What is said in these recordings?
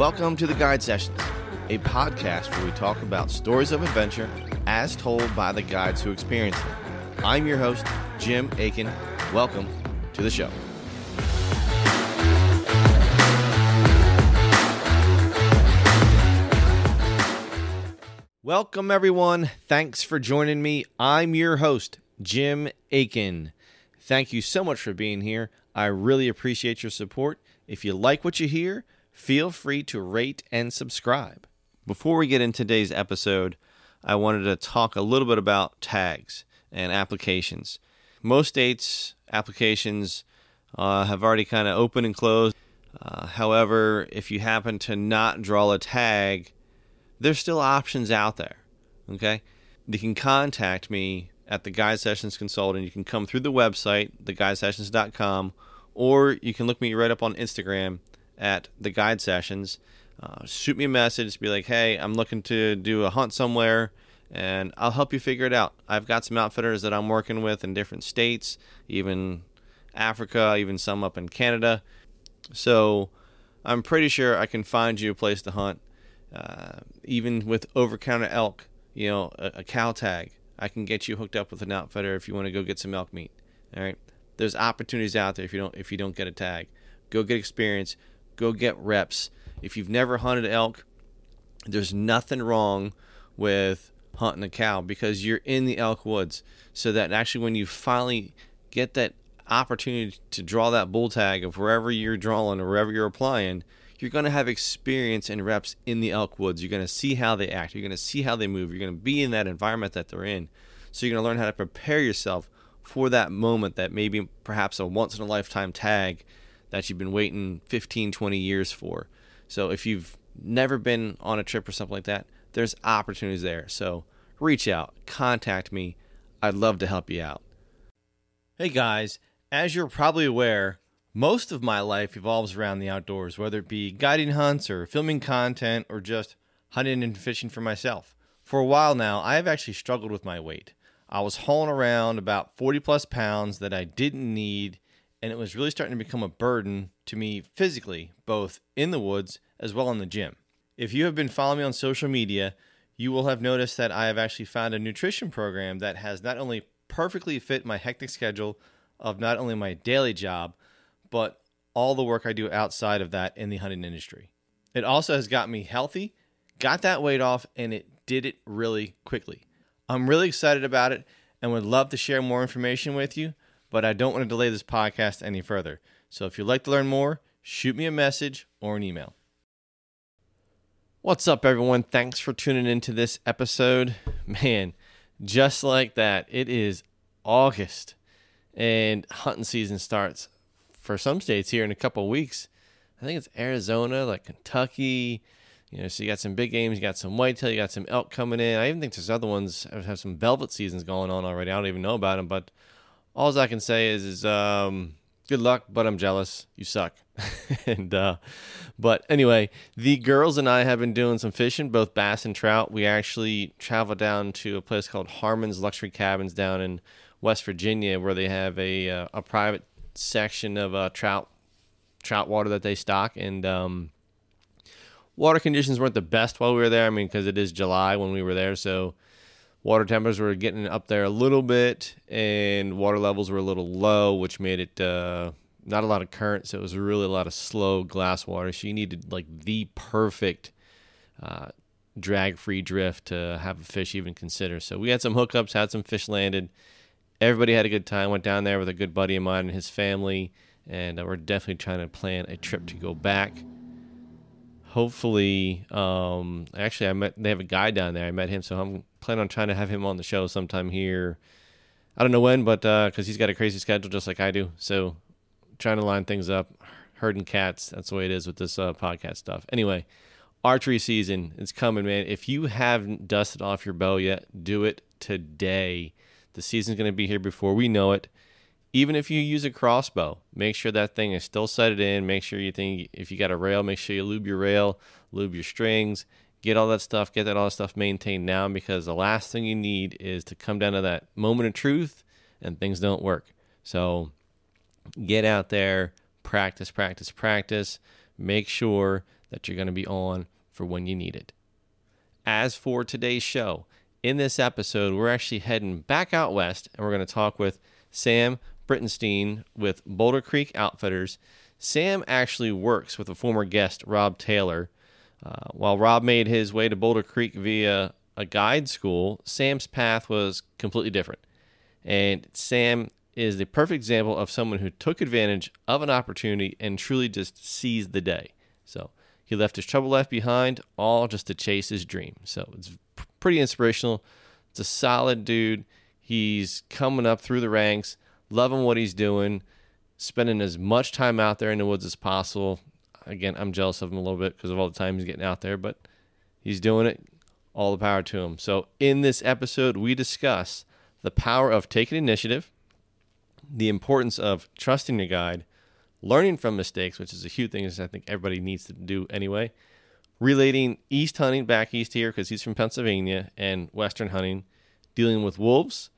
Welcome to the Guide Sessions, a podcast where we talk about stories of adventure as told by the guides who experience them. I'm your host, Jim Aiken. Welcome to the show. Welcome, everyone. Thanks for joining me. I'm your host, Jim Aiken. Thank you so much for being here. I really appreciate your support. If you like what you hear, feel free to rate and subscribe. Before we get into today's episode, I wanted to talk a little bit about tags and applications. Most states' applications uh, have already kind of opened and closed. Uh, however, if you happen to not draw a tag, there's still options out there. Okay, you can contact me at the Guide Sessions Consultant. You can come through the website, theguidesessions.com, or you can look me right up on Instagram at the Guide Sessions. Uh, shoot me a message, be like, "Hey, I'm looking to do a hunt somewhere." And I'll help you figure it out. I've got some outfitters that I'm working with in different states, even Africa, even some up in Canada. So I'm pretty sure I can find you a place to hunt uh, even with over counter elk, you know, a, a, cow tag, I can get you hooked up with an outfitter if you want to go get some elk meat. All right. There's opportunities out there if you don't if you don't get a tag. Go get experience, go get reps. If you've never hunted elk, there's nothing wrong with hunting a cow because you're in the elk woods. So that actually when you finally get that opportunity to draw that bull tag of wherever you're drawing or wherever you're applying, you're going to have experience and reps in the elk woods. You're going to see how they act. You're going to see how they move. You're going to be in that environment that they're in. So you're going to learn how to prepare yourself for that moment that maybe perhaps a once in a lifetime tag that you've been waiting 15, 20 years for. So if you've never been on a trip or something like that, there's opportunities there. So reach out, contact me. I'd love to help you out. Hey guys, as you're probably aware, most of my life evolves around the outdoors, whether it be guiding hunts or filming content or just hunting and fishing for myself. For a while now, I have actually struggled with my weight. I was hauling around about 40 plus pounds that I didn't need, and it was really starting to become a burden to me physically, both in the woods as well in the gym. If you have been following me on social media, you will have noticed that I have actually found a nutrition program that has not only perfectly fit my hectic schedule of not only my daily job, but all the work I do outside of that in the hunting industry. It also has got me healthy, got that weight off, and it did it really quickly. I'm really excited about it and would love to share more information with you, but I don't want to delay this podcast any further. So if you'd like to learn more, shoot me a message or an email. What's up, everyone? Thanks for tuning into this episode. Man, just like that, it is August and hunting season starts for some states here in a couple weeks. I think it's Arizona, like Kentucky. You know, so you got some big games, you got some whitetail, you got some elk coming in. I even think there's other ones have some velvet seasons going on already. I don't even know about them, but all I can say is, is um, good luck, but I'm jealous. You suck. and uh, but anyway, the girls and I have been doing some fishing, both bass and trout. We actually traveled down to a place called Harman's Luxury Cabins down in West Virginia, where they have a uh, a private section of uh, trout trout water that they stock, and um, water conditions weren't the best while we were there. I mean, because it is July when we were there, so water temperatures were getting up there a little bit, and water levels were a little low, which made it uh, not a lot of current. So it was really a lot of slow glass water. So you needed like the perfect uh, drag-free drift to have a fish even consider. So we had some hookups, had some fish landed everybody had a good time. Went down there with a good buddy of mine and his family, and uh, we're definitely trying to plan a trip to go back. Hopefully, um, actually, I met. They have a guy down there. I met him, so I'm planning on trying to have him on the show sometime here. I don't know when, but because uh, he's got a crazy schedule just like I do, so trying to line things up. Herding cats. That's the way it is with this uh, podcast stuff. Anyway, archery season is coming, man. If you haven't dusted off your bow yet, do it today. The season's going to be here before we know it. Even if you use a crossbow, make sure that thing is still set it in. Make sure you think if you got a rail, make sure you lube your rail, lube your strings, get all that stuff, get that all that stuff maintained now because the last thing you need is to come down to that moment of truth and things don't work. So get out there, practice, practice, practice. Make sure that you're going to be on for when you need it. As for today's show, in this episode, we're actually heading back out west and we're going to talk with Sam Breitenstein with Boulder Creek Outfitters. Sam actually works with a former guest, Rob Taylor. Uh, while Rob made his way to Boulder Creek via a guide school, Sam's path was completely different. And Sam is the perfect example of someone who took advantage of an opportunity and truly just seized the day. So he left his trouble left behind, all just to chase his dream. So it's pretty inspirational. It's a solid dude. He's coming up through the ranks, loving what he's doing, spending as much time out there in the woods as possible. Again, I'm jealous of him a little bit because of all the time he's getting out there, but he's doing it. All the power to him. So, in this episode, we discuss the power of taking initiative, the importance of trusting your guide, learning from mistakes, which is a huge thing, I think everybody needs to do anyway, relating east hunting back east here because he's from Pennsylvania and western hunting, dealing with wolves,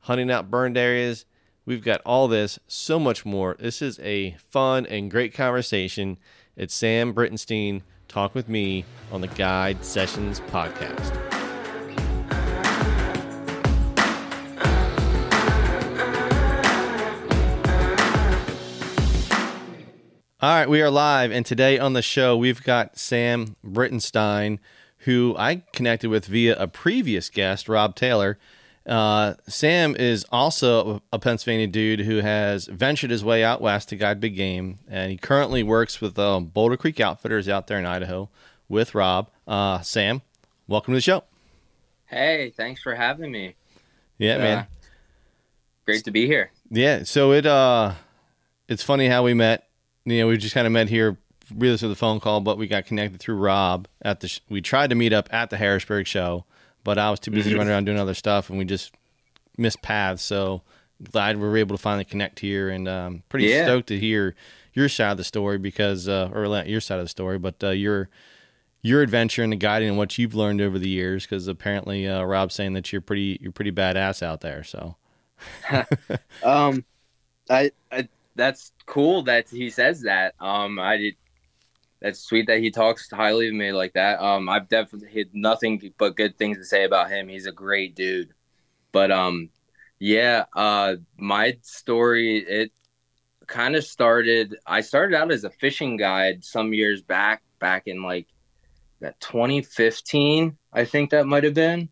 hunting out burned areas. We've got all this, so much more. This is a fun and great conversation. It's Sam Breitenstein talk with me on the Guide Sessions podcast. All right, we are live, and today on the show we've got Sam Breitenstein, who I connected with via a previous guest, Rob Taylor. Uh, Sam is also a Pennsylvania dude who has ventured his way out west to guide big game, and he currently works with um, Boulder Creek Outfitters out there in Idaho with Rob. Uh, Sam, welcome to the show. Hey, thanks for having me. Yeah, uh, man. Great to be here. Yeah, so it uh, it's funny how we met you know, we just kind of met here really through the phone call, but we got connected through Rob at the. Sh- we tried to meet up at the Harrisburg show, but I was too busy running around doing other stuff, and we just missed paths. So glad we were able to finally connect here, and um, pretty yeah. stoked to hear your side of the story because, uh, or not your side of the story, but uh, your your adventure and the guiding and what you've learned over the years. Because apparently, uh, Rob's saying that you're pretty you're pretty badass out there. So, um, I I that's cool that he says that. Um, I did. That's sweet that he talks highly of me like that. Um, I've definitely had nothing but good things to say about him. He's a great dude. But um, yeah. Uh, my story it kind of started. I started out as a fishing guide some years back, back in like that 2015. I think that might have been.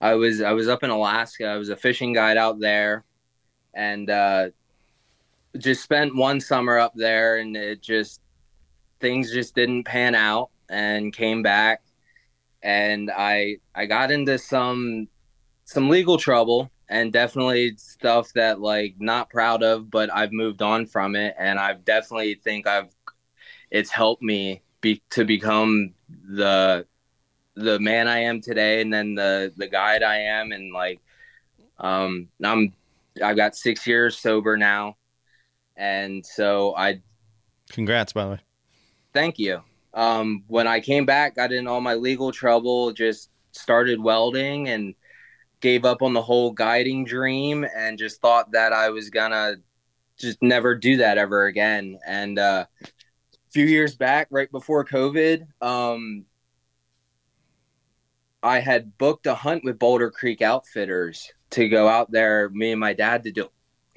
I was I was up in Alaska. I was a fishing guide out there, and uh, just spent one summer up there and it just things just didn't pan out and came back and I I got into some some legal trouble and definitely stuff that like not proud of but I've moved on from it and I've definitely think I've it's helped me be to become the the man I am today and then the the guide I am and like um I'm I've got 6 years sober now and so I. Congrats, by the way. Thank you. Um, when I came back, got in all my legal trouble, just started welding and gave up on the whole guiding dream and just thought that I was gonna just never do that ever again. And uh, a few years back, right before COVID, um, I had booked a hunt with Boulder Creek Outfitters to go out there, me and my dad to do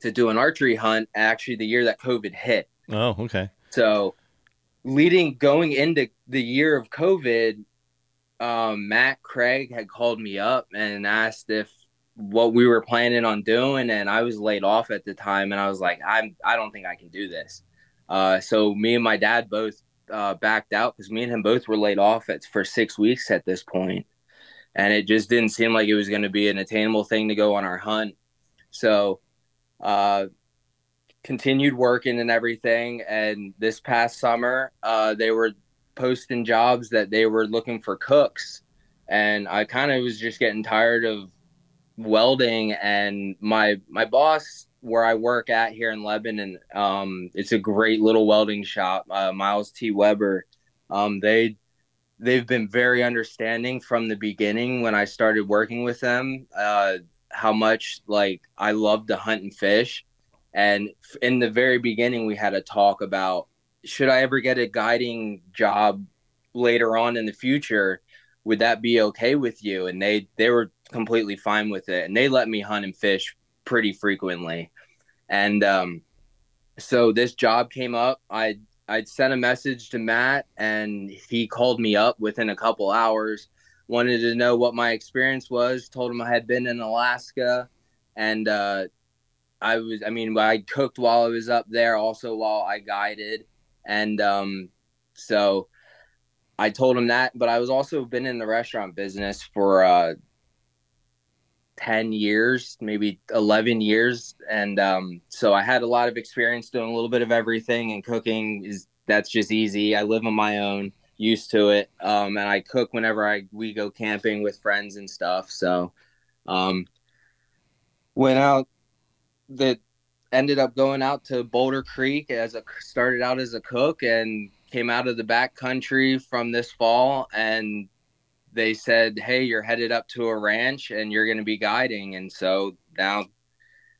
to do an archery hunt actually the year that COVID hit. Oh, okay. So leading going into the year of COVID, um, Matt Craig had called me up and asked if what we were planning on doing, and I was laid off at the time, and I was like, I'm I don't think I can do this. Uh, so me and my dad both uh, backed out because me and him both were laid off at, for six weeks at this point, and it just didn't seem like it was going to be an attainable thing to go on our hunt. So uh, continued working and everything. And this past summer, uh, they were posting jobs that they were looking for cooks. And I kind of was just getting tired of welding. And my my boss, where I work at here in Lebanon, um, it's a great little welding shop, uh, Miles T. Weber. Um, they they've been very understanding from the beginning when I started working with them. Uh, how much like I love to hunt and fish. And in the very beginning, we had a talk about should I ever get a guiding job later on in the future, would that be okay with you? And they they were completely fine with it, and they let me hunt and fish pretty frequently. And um, so this job came up. I I'd sent a message to Matt, and he called me up within a couple hours. Wanted to know what my experience was. Told him I had been in Alaska, and uh, I was. I mean, I cooked while I was up there, also while I guided, and um, so I told him that. But I was also been in the restaurant business for uh, 10 years, maybe 11 years. And um, so I had a lot of experience doing a little bit of everything and cooking is that's just easy. I live on my own, used to it. Um, and I cook whenever I, we go camping with friends and stuff. So, um, went out that ended up going out to Boulder Creek as a started out as a cook and came out of the back country from this fall and they said, "Hey, you're headed up to a ranch and you're going to be guiding." And so now,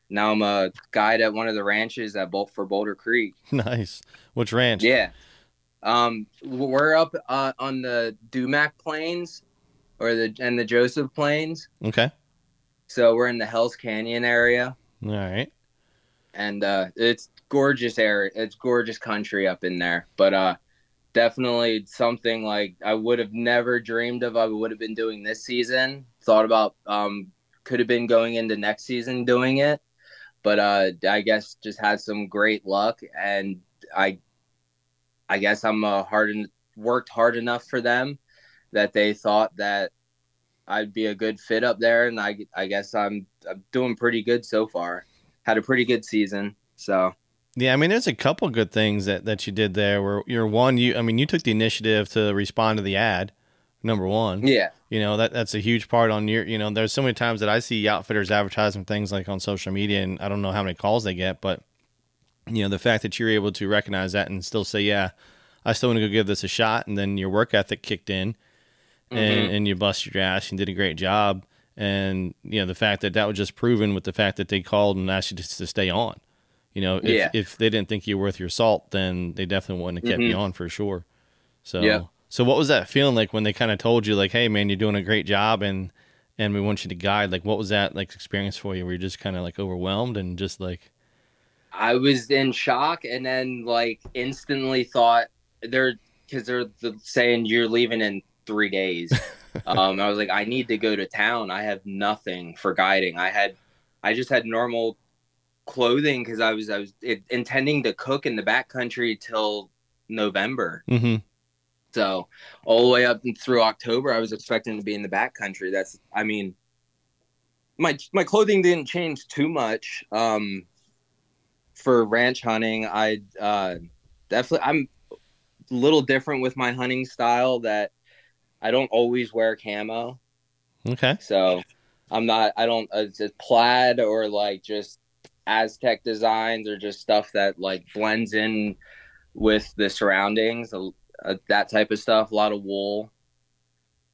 now I'm a guide at one of the ranches at both for Boulder Creek. Nice. Which ranch? Yeah. Um, we're up uh, on the Doumecq Plains, or the and the Joseph Plains. Okay. So we're in the Hell's Canyon area. All right. And uh, it's gorgeous area. It's gorgeous country up in there. But uh, definitely something like I would have never dreamed of. I would have been doing this season. Thought about um, could have been going into next season doing it, but uh, I guess just had some great luck, and I, I guess I'm uh, hard worked hard enough for them that they thought that I'd be a good fit up there, and I I guess I'm I'm doing pretty good so far. Had a pretty good season, so yeah, I mean, there's a couple good things that, that you did there. Where you're one, you I mean, you took the initiative to respond to the ad. Number one, yeah, you know that that's a huge part on your. You know, there's so many times that I see outfitters advertising things like on social media, and I don't know how many calls they get, but you know, the fact that you're able to recognize that and still say, yeah, I still want to go give this a shot, and then your work ethic kicked in, mm-hmm. and and you busted your ass and did a great job, and you know the fact that that was just proven with the fact that they called and asked you to, to stay on. You know, if, yeah. if they didn't think you were worth your salt, then they definitely wouldn't have kept mm-hmm. you on for sure. So, yeah. so what was that feeling like when they kind of told you, like, "Hey, man, you're doing a great job, and and we want you to guide"? Like, what was that like experience for you? Were you just kind of like overwhelmed and just like? I was in shock, and then like instantly thought they're because they're the, saying you're leaving in three days. um, I was like, I need to go to town. I have nothing for guiding. I had, I just had normal clothing because I was I was it, intending to cook in the backcountry till November. Mm-hmm. So all the way up through October, I was expecting to be in the backcountry. That's I mean, my my clothing didn't change too much. Um, for ranch hunting, I uh, definitely I'm a little different with my hunting style that I don't always wear camo. Okay. So I'm not I don't uh, it's plaid or like just Aztec designs or just stuff that like blends in with the surroundings, uh, that type of stuff. A lot of wool,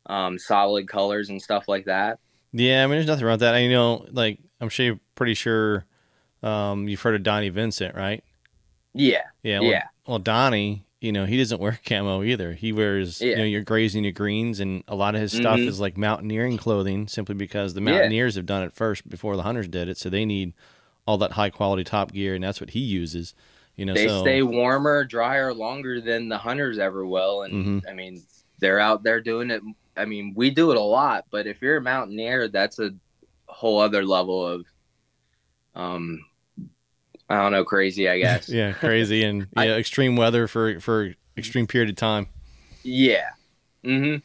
um, solid colors and stuff like that. Yeah, I mean, there's nothing wrong with that. I know, like, I'm sure you're pretty sure um, you've heard of Donnie Vincent, right? Yeah. Yeah. Well, yeah. Well, Donnie, you know, he doesn't wear camo either. He wears, yeah. you know, your grays and your greens, and a lot of his stuff mm-hmm. is like mountaineering clothing simply because the mountaineers yeah. have done it first before the hunters did it. So they need all that high quality top gear, and that's what he uses. You know, they so, stay warmer, drier longer than the hunters ever will, and mm-hmm. I mean, they're out there doing it. I mean, we do it a lot, but if you're a mountaineer, that's a whole other level of, um, I don't know, crazy, I guess. yeah, crazy and yeah, extreme weather for for extreme period of time. Yeah. Mm-hmm.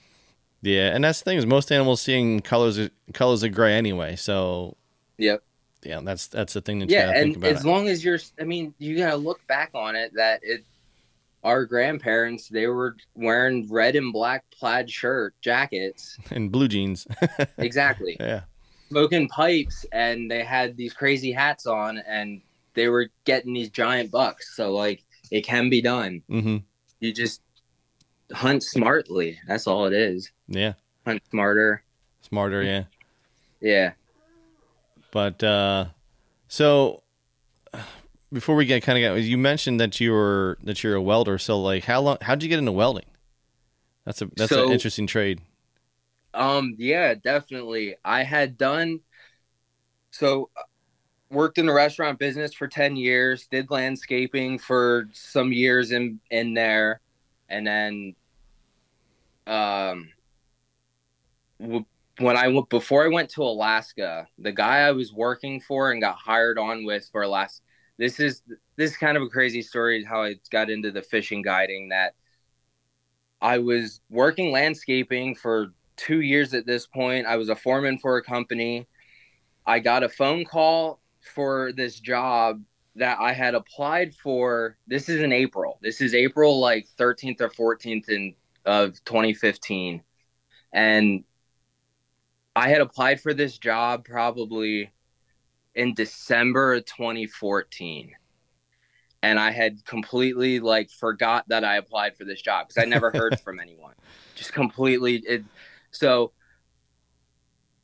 Yeah, and that's the thing is most animals seeing colors colors of gray anyway. So. Yep yeah, that's that's the thing that yeah, and as it. long as you're, I mean, you gotta look back on it that it, our grandparents they were wearing red and black plaid shirt jackets and blue jeans. exactly. Yeah. Smoking pipes, and they had these crazy hats on, and they were getting these giant bucks. So like, it can be done. Mm-hmm. You just hunt smartly. That's all it is. Yeah. Hunt smarter. Smarter, yeah. Yeah. But uh, so before we get kind of get, you mentioned that you were that you're a welder. So like, how long? How'd you get into welding? That's a that's So- an interesting trade. Um, yeah, definitely. I had done so worked in the restaurant business for 10 years, did landscaping for some years in in there, and then um when I went before I went to Alaska, the guy I was working for and got hired on with for last this is this is kind of a crazy story how I got into the fishing guiding that I was working landscaping for two years at this point. I was a foreman for a company. I got a phone call for this job that I had applied for. This is in April. This is April like 13th or 14th in of 2015. And I had applied for this job probably in December of 2014. And I had completely like forgot that I applied for this job because I never heard from anyone. Just completely it, so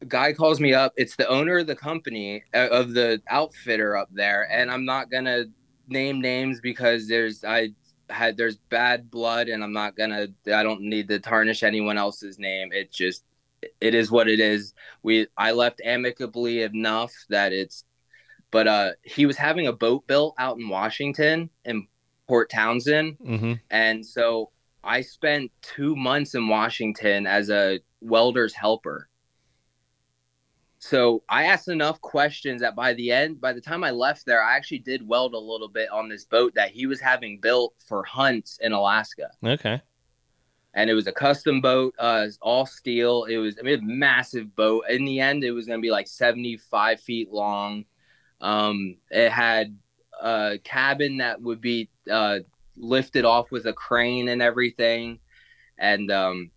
guy calls me up. It's the owner of the company uh, of the outfitter up there, and I'm not gonna name names because there's I had there's bad blood, and I'm not gonna. I don't need to tarnish anyone else's name. It just it is what it is. We I left amicably enough that it's. But uh, he was having a boat built out in Washington in Port Townsend, Mm-hmm. and so I spent two months in Washington as a welder's helper. So I asked enough questions that by the end, by the time I left there, I actually did weld a little bit on this boat that he was having built for hunts in Alaska. Okay. And it was a custom boat, uh, all steel. It was, I mean, a massive boat. In the end, it was going to be like 75 feet long. Um, it had a cabin that would be uh, lifted off with a crane and everything, and um,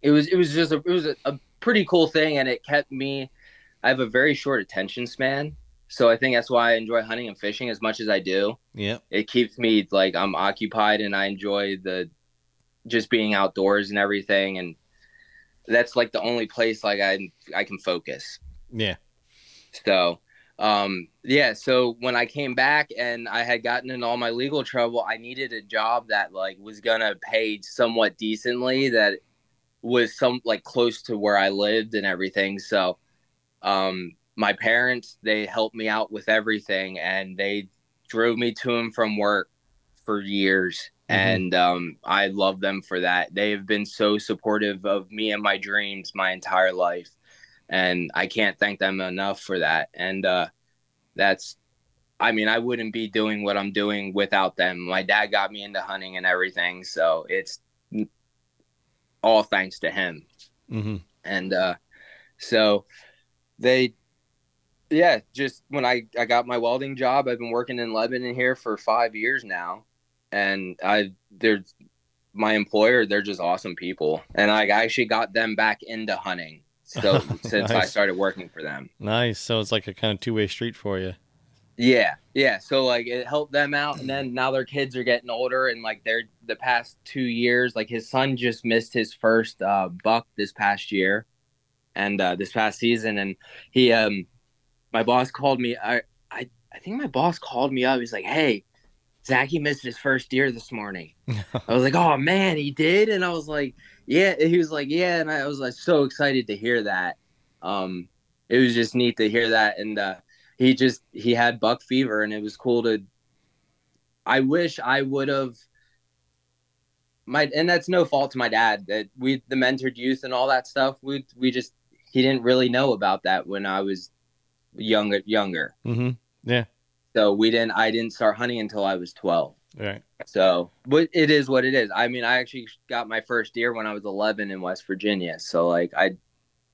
it was it was just a, it was a, a pretty cool thing, and it kept me. I have a very short attention span, so I think that's why I enjoy hunting and fishing as much as I do. Yeah. It keeps me like I'm occupied, and I enjoy the just being outdoors and everything, and that's like the only place like I I can focus. Yeah. So, um, yeah. So when I came back and I had gotten in all my legal trouble, I needed a job that like was gonna pay somewhat decently, that was some like close to where I lived and everything. So, um, my parents they helped me out with everything, and they drove me to and from work for years. Mhm. And um, I love them for that. They have been so supportive of me and my dreams my entire life and I can't thank them enough for that. And uh, that's, I mean, I wouldn't be doing what I'm doing without them. My dad got me into hunting and everything, so it's all thanks to him. Mm-hmm. And uh, so they, yeah, just when I I got my welding job, I've been working in Lebanon here for five years now, and I there's my employer, they're just awesome people, and I actually got them back into hunting. So since I started working for them. Nice. So it's like a kind of two way street for you. Yeah, yeah. So like it helped them out, and then now their kids are getting older, and like they're the past two years, like his son just missed his first uh, buck this past year, and uh, this past season, and he, um, my boss called me. I, I, I think my boss called me up. He's like, "Hey, Zachy missed his first deer this morning." I was like, "Oh man, he did," and I was like, "Yeah." He was like, "Yeah," and I was like so excited to hear that. Um, it was just neat to hear that, and uh, he just he had buck fever, and it was cool to. I wish I would have. My and that's no fault to my dad that we the mentored youth and all that stuff. We we just he didn't really know about that when I was younger younger. mm-hmm. Yeah. So we didn't I didn't start hunting until I was twelve. Right. So, but it is what it is. I mean, I actually got my first deer when I was 11 in West Virginia. So, like, I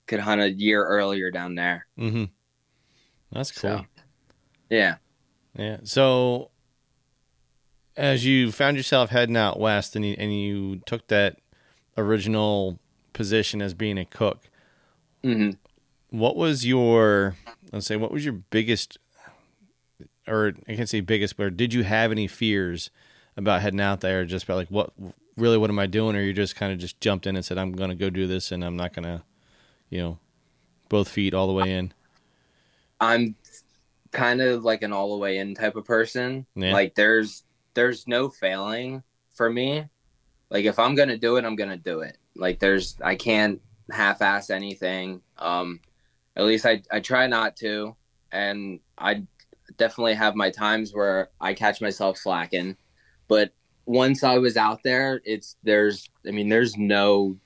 could hunt a year earlier down there. Mm-hmm. That's cool. So, yeah. Yeah. So, as you found yourself heading out west, and you, and you took that original position as being a cook, hmm what was your let's say what was your biggest, or I can't say biggest, but did you have any fears about heading out there? Just about like what really what am I doing, or you just kind of just jumped in and said I'm going to go do this, and I'm not going to, you know, both feet all the way in. I'm kind of like an all the way in type of person. Yeah. Like there's there's no failing for me. Like if I'm gonna do it, I'm gonna do it. Like there's I can't half ass anything. Um at least I, I try not to. And I definitely have my times where I catch myself slacking. But once I was out there, it's there's I mean, there's no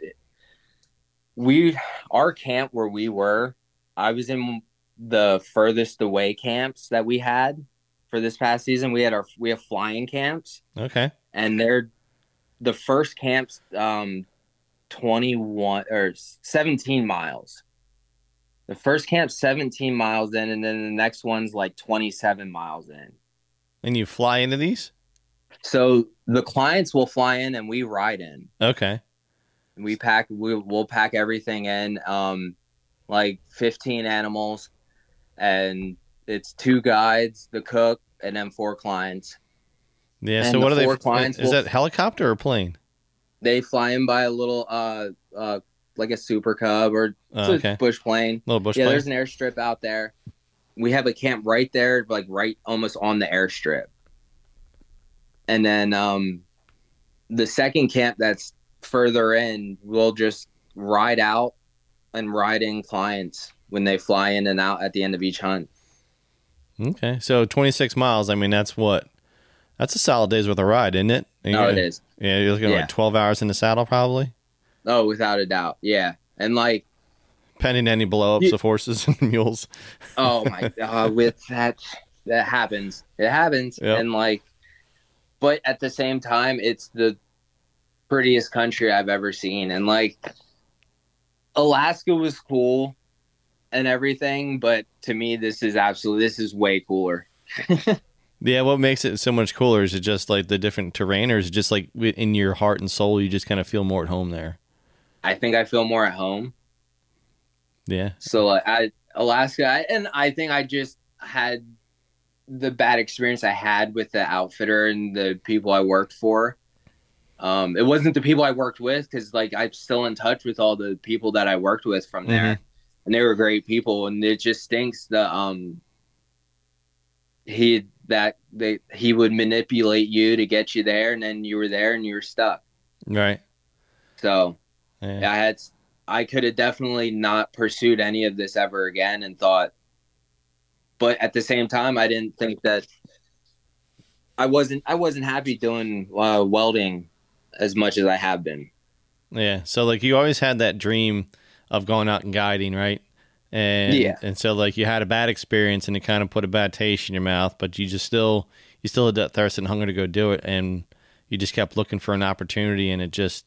we our camp where we were, I was in the furthest away camps that we had for this past season. We had our we have flying camps Okay. and they're the first camp's um 21 or 17 miles. The first camp's 17 miles in and then the next one's like 27 miles in. And you fly into these? So the clients will fly in and we ride in. Okay. we pack we, we'll pack everything in um like 15 animals and it's two guides the cook and then four clients Yeah. And so what the are they? clients is will- that helicopter or plane? They fly in by a little uh uh like a super cub or Oh, okay. bush plane Little bush yeah plane. there's an airstrip out there we have a camp right there like right almost on the airstrip and then um the second camp that's further in we'll just ride out and ride in clients when they fly in and out at the end of each hunt Okay. So 26 miles. I mean, that's what? That's a solid day's worth of ride, isn't it? And no you're- it is Yeah. You're looking at Yeah. like 12 hours in the saddle, probably, oh without a doubt yeah and like pending any blow ups You- of horses and mules. oh my god with that that happens it happens Yep. and like but at the same time it's the prettiest country i've ever seen and like alaska was cool and everything but to me this is absolutely this is way cooler Yeah. What makes it so much cooler is it just like the different terrain, or is it just like in your heart and soul, you just kind of feel more at home there? i think i feel more at home Yeah. so like i alaska I, and i think i just had the bad experience i had with the outfitter and the people i worked for um it wasn't the people i worked with because like i'm still in touch with all the people that i worked with from there and they were great people and it just stinks that um he that they he would manipulate you to get you there and then you were there and you were stuck Right. so Yeah. I had I could have definitely not pursued any of this ever again and thought but at the same time I didn't think that I wasn't I wasn't happy doing uh, welding as much as I have been. Yeah. So like you always had that dream of going out and guiding, right? And Yeah. and so like you had a bad experience and it kind of put a bad taste in your mouth, but you just still you still had that thirst and hunger to go do it and you just kept looking for an opportunity and it just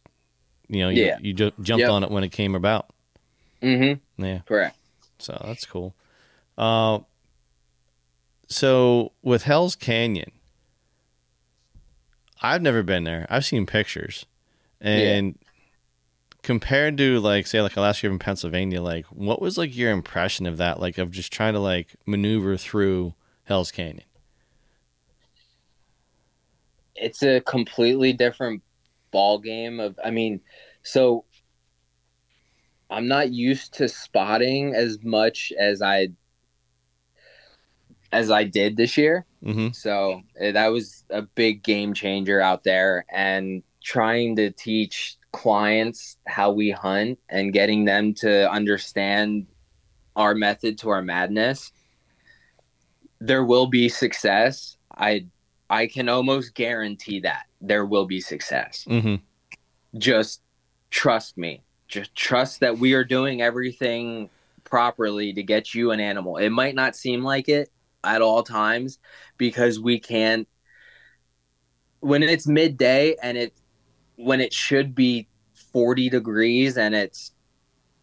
you know, you, Yeah. you ju- jumped Yep. on it when it came about. Mm Mhm. Yeah. Correct. So that's cool. Uh, so with Hell's Canyon, I've never been there. I've seen pictures, and compared to like say like Alaska and Pennsylvania, like what was like your impression of that? Like of just trying to like maneuver through Hell's Canyon. It's a completely different ball game of I mean, so I'm not used to spotting as much as I as I did this year. Mm-hmm. So eh, that was a big game changer out there. And trying to teach clients how we hunt and getting them to understand our method to our madness. There will be success. I I can almost guarantee that there will be success. Mm-hmm. Just trust me. Just trust that we are doing everything properly to get you an animal. It might not seem like it at all times because we can't when it's midday and it when it should be 40 degrees and it's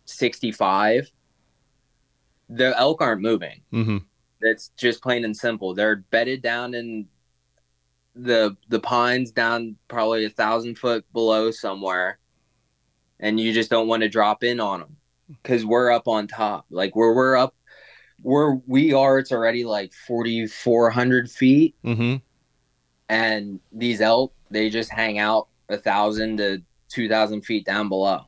65 the elk aren't moving. Mm-hmm. it's just plain and simple. They're bedded down in the the pines down probably a thousand foot below somewhere and you just don't want to drop in on them because we're up on top. Like where we're up where we are it's already like 4400 feet. Mm-hmm. and these elk they just hang out a thousand to two thousand feet down below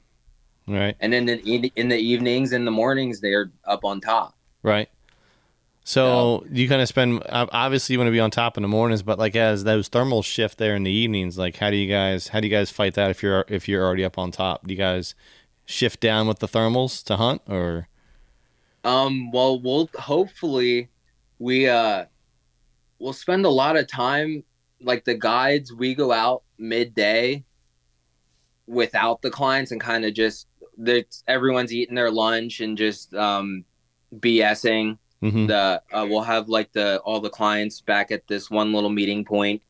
Right. and then in, in the evenings in the mornings they're up on top Right. So you kind of spend obviously you want to be on top in the mornings, but like as those thermals shift there in the evenings, like how do you guys how do you guys fight that if you're if you're already up on top? Do you guys shift down with the thermals to hunt or? Um. Well, we'll hopefully we uh we'll spend a lot of time like the guides. We go out midday without the clients and kind of just everyone's eating their lunch and just um BSing Mm-hmm. The uh, we'll have like the all the clients back at this one little meeting point,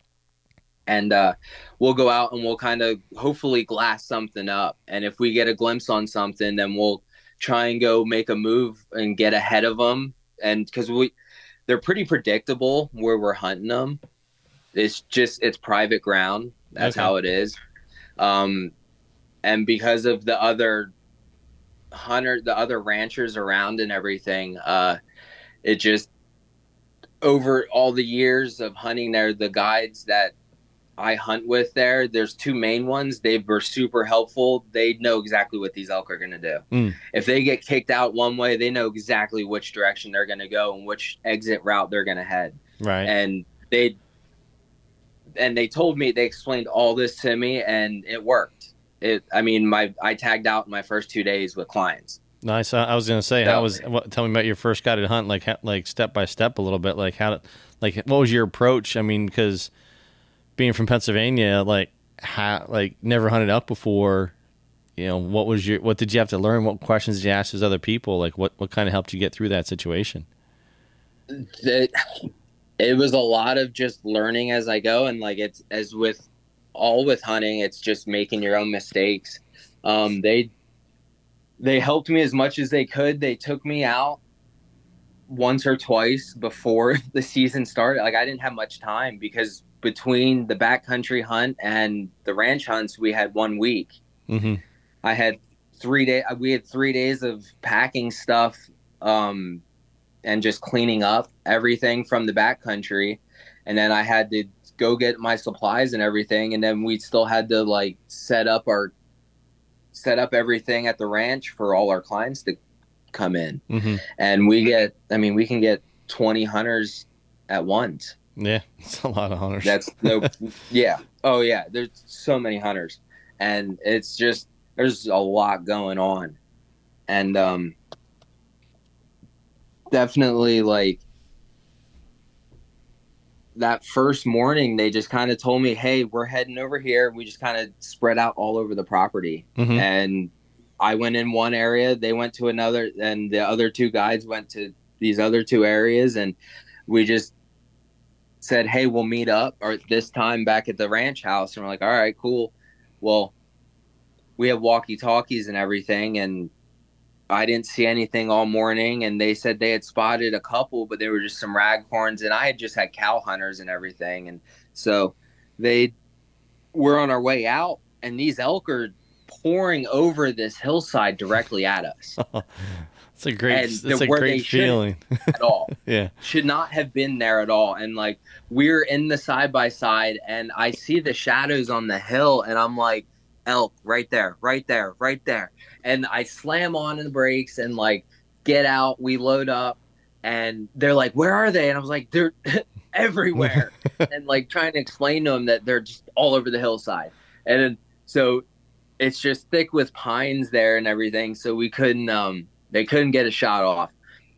and uh, we'll go out and we'll kind of hopefully glass something up. And if we get a glimpse on something, then we'll try and go make a move and get ahead of them. And because we, they're pretty predictable where we're hunting them. It's just it's private ground. That's okay. how it is. Um, and because of the other hunter, the other ranchers around and everything, uh, it just over all the years of hunting there, the guides that I hunt with there, there's two main ones. They were super helpful. They know exactly what these elk are going to do. Mm. If they get kicked out one way, they know exactly which direction they're going to go and which exit route they're going to head. Right. And they and they told me they explained all this to me and it worked. It I mean, my I tagged out in my first 2 days with clients. Nice. I, was going to say, how was? What, tell me about your first guided hunt, like like step by step, a little bit. Like how, like what was your approach? I mean, because being from Pennsylvania, like how, like never hunted up before. You know, what was your? What did you have to learn? What questions did you ask those other people? Like, what what kind of helped you get through that situation? It, it was a lot of just learning as I go, and like it's as with all with hunting, it's just making your own mistakes. Um, they they helped me as much as they could. They took me out once or twice before the season started. Like I didn't have much time because between the backcountry hunt and the ranch hunts, we had one week. Mm-hmm. I had three day. We had three days of packing stuff um, and just cleaning up everything from the backcountry, and then I had to go get my supplies and everything, and then we still had to like set up our set up everything at the ranch for all our clients to come in. Mm-hmm. And we get, I mean, we can get 20 hunters at once. Yeah, it's a lot of hunters. That's no, yeah. Oh, yeah. There's so many hunters. And it's just, there's a lot going on. And, um, definitely like that first morning they just kind of told me hey we're heading over here. We just kind of spread out all over the property. Mm-hmm. and i went in one area they went to another and the other two guides went to these other two areas and we just said hey we'll meet up or this time back at the ranch house. And we're like all right cool. Well we have walkie talkies and everything and I didn't see anything all morning, and they said they had spotted a couple, but they were just some raghorns, and I had just had cow hunters and everything, and so they were on our way out, and these elk are pouring over this hillside directly at us. It's a great, it's a great feeling at all. yeah, should not have been there at all. And like we're in the side by side, and I see the shadows on the hill, and I'm like, elk right there, right there, right there and I slam on the brakes and like get out. We load up, and they're like, "Where are they?" And I was like, "They're everywhere," and like trying to explain to them that they're just all over the hillside. And then, so it's just thick with pines there and everything, so we couldn't um they couldn't get a shot off.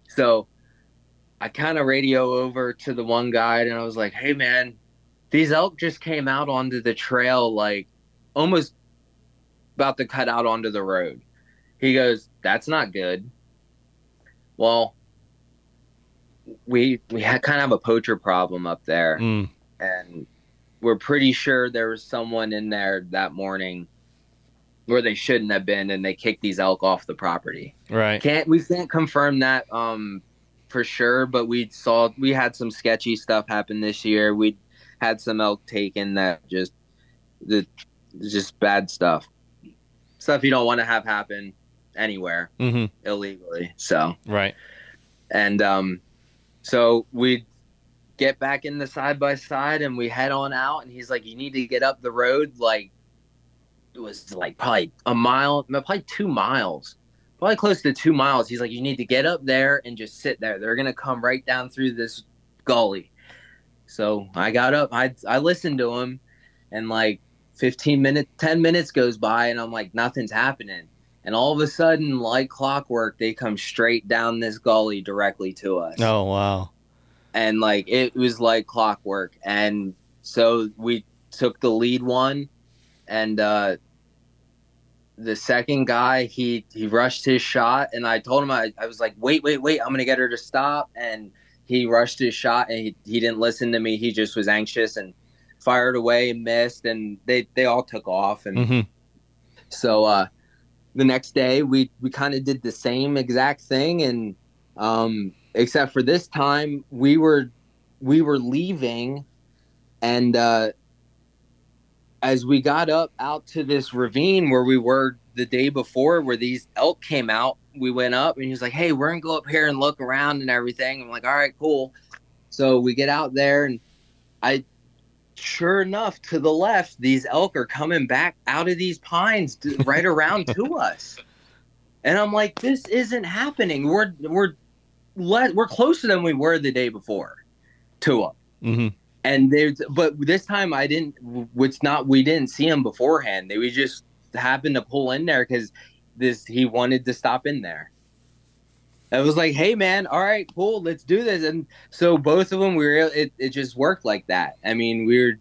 So I kind of radio over to the one guide and I was like, "Hey man, these elk just came out onto the trail like almost about to cut out onto the road." He goes, "That's not good." Well, we we had kind of a poacher problem up there, mm. and we're pretty sure there was someone in there that morning where they shouldn't have been, and they kicked these elk off the property. Right? Can't we can't confirm that um for sure, but we saw we had some sketchy stuff happen this year. We had some elk taken that just the just bad stuff, stuff you don't want to have happen anywhere mm-hmm. illegally. So right, and um, so we get back in the side by side and we head on out. And he's like, "You need to get up the road like it was like probably a mile, probably two miles probably close to two miles. He's like, you need to get up there and just sit there. They're gonna come right down through this gully. So I got up. I I listened to him, and like 15 minutes, 10 minutes goes by, and I'm like, nothing's happening. And all of a sudden, like clockwork, they come straight down this gully directly to us. Oh wow! And like it was like clockwork. And so we took the lead one, and uh, the second guy he he rushed his shot, and I told him I, I was like, wait, wait, wait, I'm gonna get her to stop, and he rushed his shot, and he, he didn't listen to me. He just was anxious and fired away and missed, and they they all took off, and hmm so uh, the next day we we kind of did the same exact thing, and um, except for this time we were we were leaving, and uh, as we got up out to this ravine where we were the day before, where these elk came out, we went up, and he was like, "Hey, we're gonna go up here and look around and everything." I'm like, "All right, cool." So we get out there, and I sure enough, to the left, these elk are coming back out of these pines to, right around to us. And I'm like, this isn't happening. We're we're le- we're closer than we were the day before to them. hmm And there's but this time I didn't. It's not we didn't see them beforehand. They we just happened to pull in there because this he wanted to stop in there. I was like, "Hey, man, all right, cool, let's do this." And so both of them, we were it. It just worked like that. I mean, we we're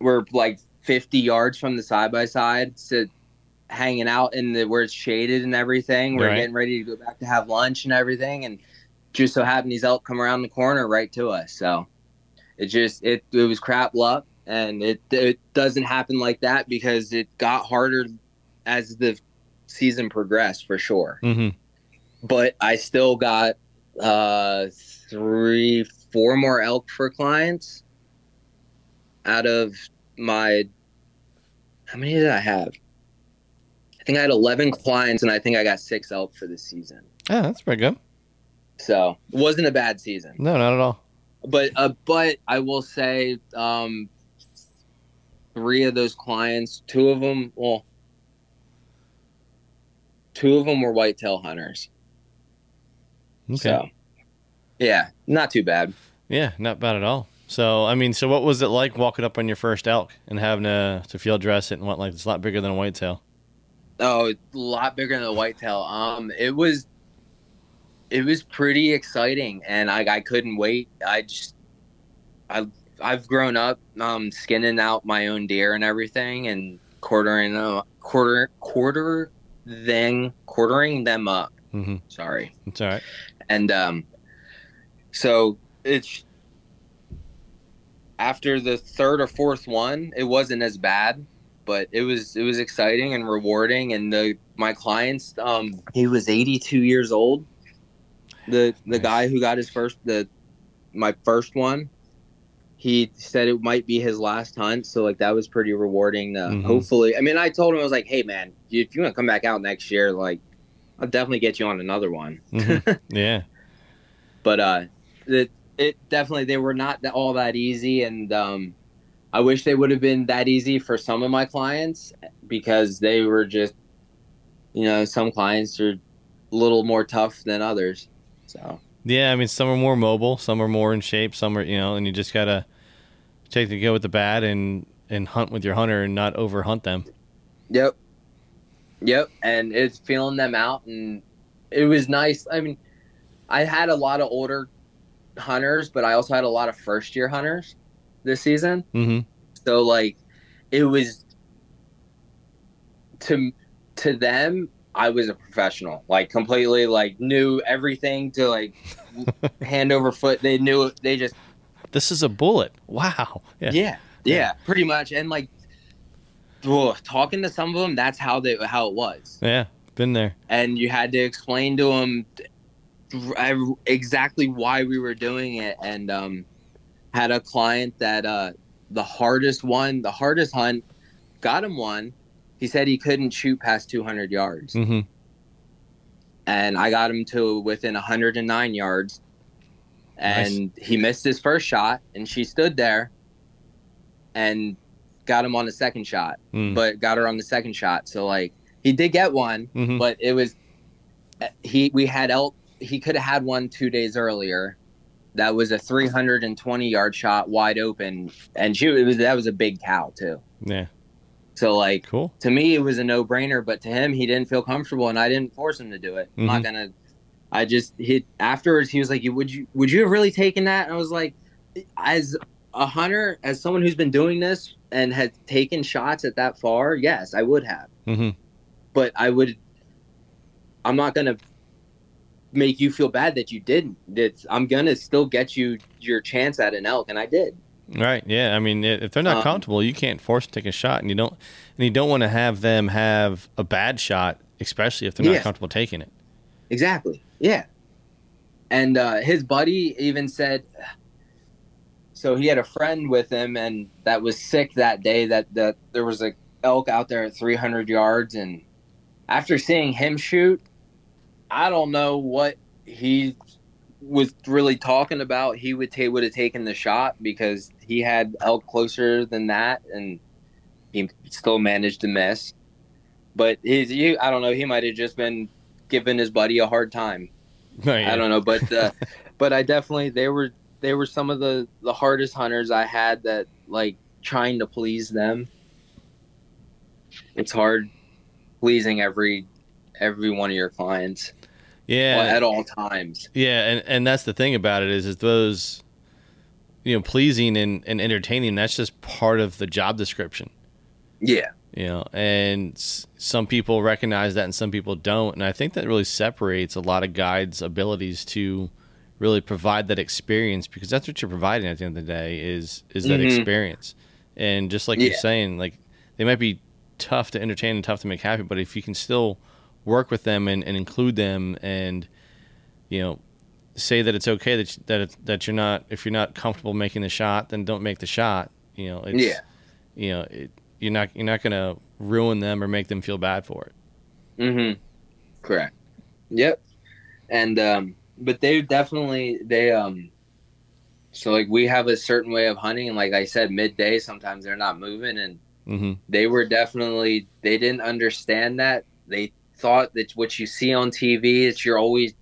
we're like fifty yards from the side by side, so hanging out in the where it's shaded and everything. We're Right. getting ready to go back to have lunch and everything, and just so happened these elk come around the corner right to us. So it just it it was crap luck, and it it doesn't happen like that because it got harder as the season progressed for sure hmm but I still got uh three, four more elk for clients out of my how many did I have? I think I had eleven clients and I think I got six elk for the season. Yeah, that's pretty good. So it wasn't a bad season. No, not at all. But uh but I will say um three of those clients, two of them well two of them were whitetail hunters. Okay. So yeah, not too bad. Yeah, not bad at all. So, I mean, so what was it like walking up on your first elk and having to, to field dress it and what? Like, it's a lot bigger than a whitetail. Oh, a lot bigger than a whitetail. Um, it was, it was pretty exciting, and I I couldn't wait. I just, I I've grown up um skinning out my own deer and everything, and quartering uh, quarter quarter then quartering them up. hmm Sorry, It's all right. And um, so it's after the third or fourth one, it wasn't as bad, but it was it was exciting and rewarding. And the my clients, um, he was 82 years old. The the Nice. guy who got his first the my first one, he said it might be his last hunt, so like that was pretty rewarding. To Mhm. Hopefully, I mean, I told him I was like, hey man, if you want to come back out next year, like. I'll definitely get you on another one Mhm. yeah. but uh it, it definitely they were not all that easy and um i wish they would have been that easy for some of my clients because they were just you know some clients are a little more tough than others so Yeah, I mean, some are more mobile, some are more in shape, some are, you know, and you just got to take the good with the bad and, and hunt with your hunter and not over hunt them. yep yep and it's feeling them out and it was nice i mean i had a lot of older hunters but i also had a lot of first year hunters this season hmm So like it was to to them I was a professional. Like completely like knew everything to like hand over foot. They knew they just This is a bullet. Wow. Yeah. yeah, yeah, pretty much and like ugh, talking to some of them that's how they how it was. Yeah. Been there. And you had to explain to them exactly why we were doing it and um had a client that uh the hardest one, the hardest hunt got him one. He said he couldn't shoot past 200 yards. hmm And I got him to within 109 yards. And he missed his first shot. And she stood there and got him on the second shot, Mm. but got her on the second shot. So, like, he did get one, Mhm. but it was he we had elk. He could have had one two days earlier. That was a 320 yard shot, wide open, and she it was that was a big cow too. Yeah. So like Cool. to me it was a no brainer, but to him he didn't feel comfortable, and I didn't force him to do it. I'm not Mhm. gonna. I just he afterwards he was like, "Would you would you have really taken that?" And I was like, as a hunter, as someone who's been doing this and had taken shots at that far, yes, I would have. hmm But I would. I'm not gonna make you feel bad that you didn't. It's, I'm gonna still get you your chance at an elk, and I did. Right. Yeah. I mean, if they're not Um, comfortable, you can't force to take a shot, and you don't, and you don't want to have them have a bad shot, especially if they're not Yeah. comfortable taking it. Exactly. Yeah. And uh, his buddy even said, so he had a friend with him, and that was sick that day. That that there was a elk out there at 300 yards, and after seeing him shoot, I don't know what he was really talking about. He would take would have taken the shot because he had elk closer than that, and he still managed to miss. But he's, he, I don't know. He might have just been giving his buddy a hard time. Right. I don't know, but uh, but I definitely they were they were some of the the hardest hunters I had that like trying to please them. It's hard pleasing every every one of your clients Yeah. at all times. Yeah, and, and that's the thing about it is is those you know, pleasing and, and entertaining, that's just part of the job description. Yeah. You know, and s- some people recognize that and some people don't. And I think that really separates a lot of guides' abilities to really provide that experience because that's what you're providing at the end of the day is is that Mhm. experience. And just like you're saying, like they might be tough to entertain and tough to make happy, but if you can still work with them and, and include them and you know say that it's okay that that that you're not if you're not comfortable making the shot then don't make the shot you know it's Yeah. you know it, you're not you're not going to ruin them or make them feel bad for it Mm-hmm. Correct. Yep. And um but they definitely they um so like we have a certain way of hunting and like I said midday sometimes they're not moving and hmm they were definitely they didn't understand that. They thought that what you see on TV is you're always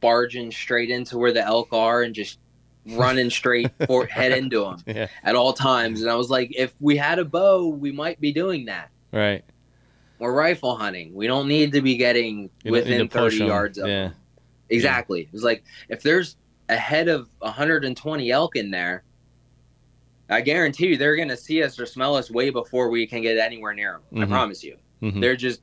barging straight into where the elk are and just running straight for head into them yeah at all times. And I was like, if we had a bow, we might be doing that. right We're rifle hunting. We don't need to be getting within 30 them. yards of yeah them. Exactly. It was like if there's a head of 120 elk in there, I guarantee you they're going to see us or smell us way before we can get anywhere near them. I Mhm. promise you. Mhm. They're just